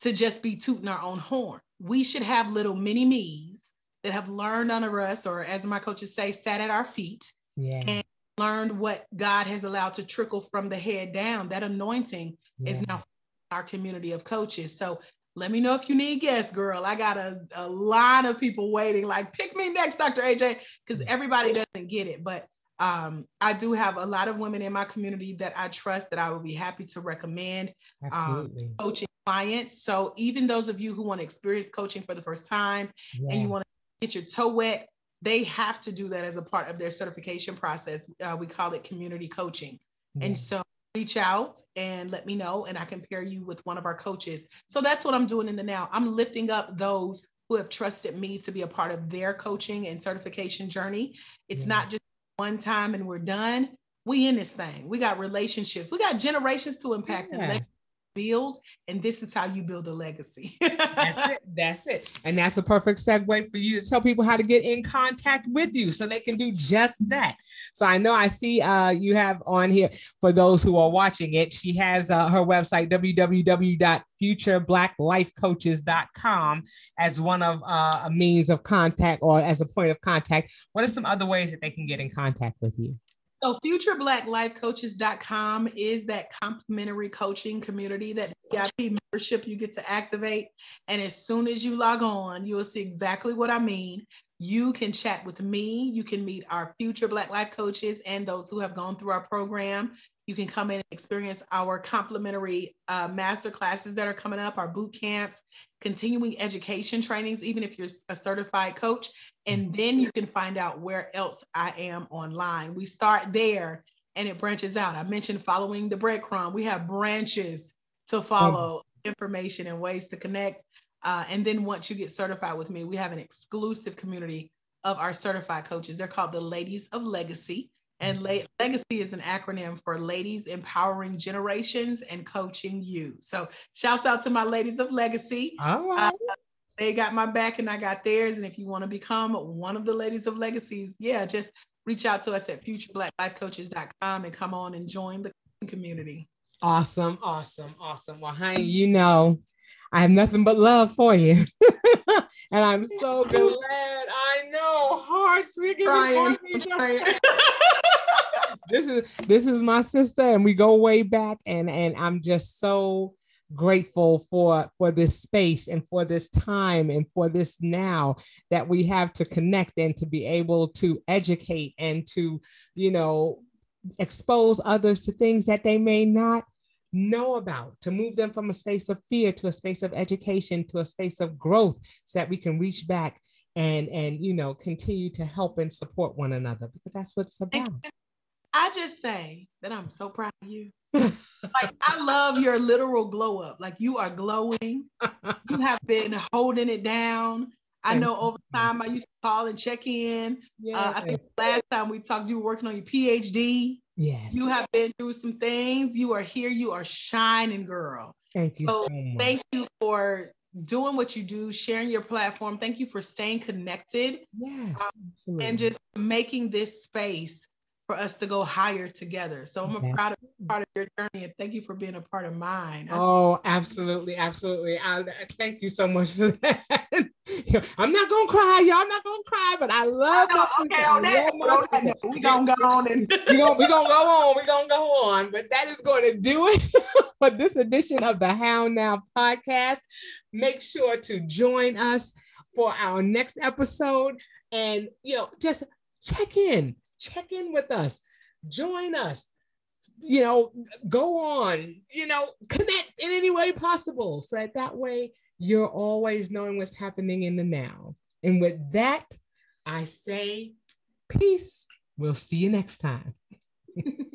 to just be tooting our own horn. We should have little mini me's that have learned under us, or as my coaches say, sat at our feet yeah. and learned what God has allowed to trickle from the head down. That anointing yeah. is now our community of coaches. So let me know if you need guests, girl. I got a, a lot of people waiting, like, pick me next, Dr. AJ, because everybody doesn't get it. But um, I do have a lot of women in my community that I trust that I would be happy to recommend um, coaching clients. So even those of you who want to experience coaching for the first time yeah. and you want to get your toe wet, they have to do that as a part of their certification process. Uh, we call it community coaching. Yeah. And so reach out and let me know, and I can pair you with one of our coaches. So that's what I'm doing in the now. I'm lifting up those who have trusted me to be a part of their coaching and certification journey. It's yeah. not just one time and we're done. We in this thing. We got relationships. We got generations to impact yeah. Build. And this is how you build a legacy. that's it. That's it. And that's a perfect segue for you to tell people how to get in contact with you so they can do just that. So I know I see uh, you have on here for those who are watching it. She has uh, her website, www.futureblacklifecoaches.com as one of uh, a means of contact or as a point of contact. What are some other ways that they can get in contact with you? So futureblacklifecoaches.com is that complimentary coaching community, that VIP membership you get to activate. And as soon as you log on, you will see exactly what I mean. You can chat with me. You can meet our future Black Life coaches and those who have gone through our program. You can come in and experience our complimentary uh, master classes that are coming up, our boot camps, continuing education trainings, even if you're a certified coach. And mm-hmm. then you can find out where else I am online. We start there and it branches out. I mentioned following the breadcrumb. We have branches to follow, mm-hmm. information and ways to connect. Uh, and then once you get certified with me, we have an exclusive community of our certified coaches. They're called the Ladies of Legacy. And Le- legacy is an acronym for Ladies Empowering Generations and Coaching You. So, shouts out to my ladies of legacy. All right. Uh, they got my back and I got theirs. And if you want to become one of the ladies of legacies, yeah, just reach out to us at futureblacklifecoaches.com and come on and join the community. Awesome, awesome, awesome. Well, honey, you know, I have nothing but love for you. and I'm so glad. I know, heart sweet. Brian, this is this is my sister, and we go way back, and and I'm just so grateful for for this space and for this time and for this now that we have to connect and to be able to educate and to you know expose others to things that they may not know about, to move them from a space of fear to a space of education to a space of growth so that we can reach back and and you know continue to help and support one another because that's what it's about. I just say that I'm so proud of you. like I love your literal glow up. Like you are glowing. you have been holding it down. I know over time I used to call and check in. Yes. Uh, I think last time we talked, you were working on your PhD. Yes. You have been through some things. You are here. You are shining, girl. Thank you. So, thank you for doing what you do, sharing your platform. Thank you for staying connected. Yes. Um, and just making this space for us to go higher together. So I'm a mm-hmm. proud of part of your journey and thank you for being a part of mine. oh, absolutely, absolutely. I, thank you so much for that. I'm not gonna cry, y'all. I'm not gonna cry, but I love know, okay, on that, on that we gonna go on and we gonna we gonna go on, we gonna go on. But that is going to do it for this edition of the How Now podcast. Make sure to join us for our next episode and you know just check in check in with us, join us, you know, go on, you know, connect in any way possible. So that, that way you're always knowing what's happening in the now. And with that, I say peace. We'll see you next time.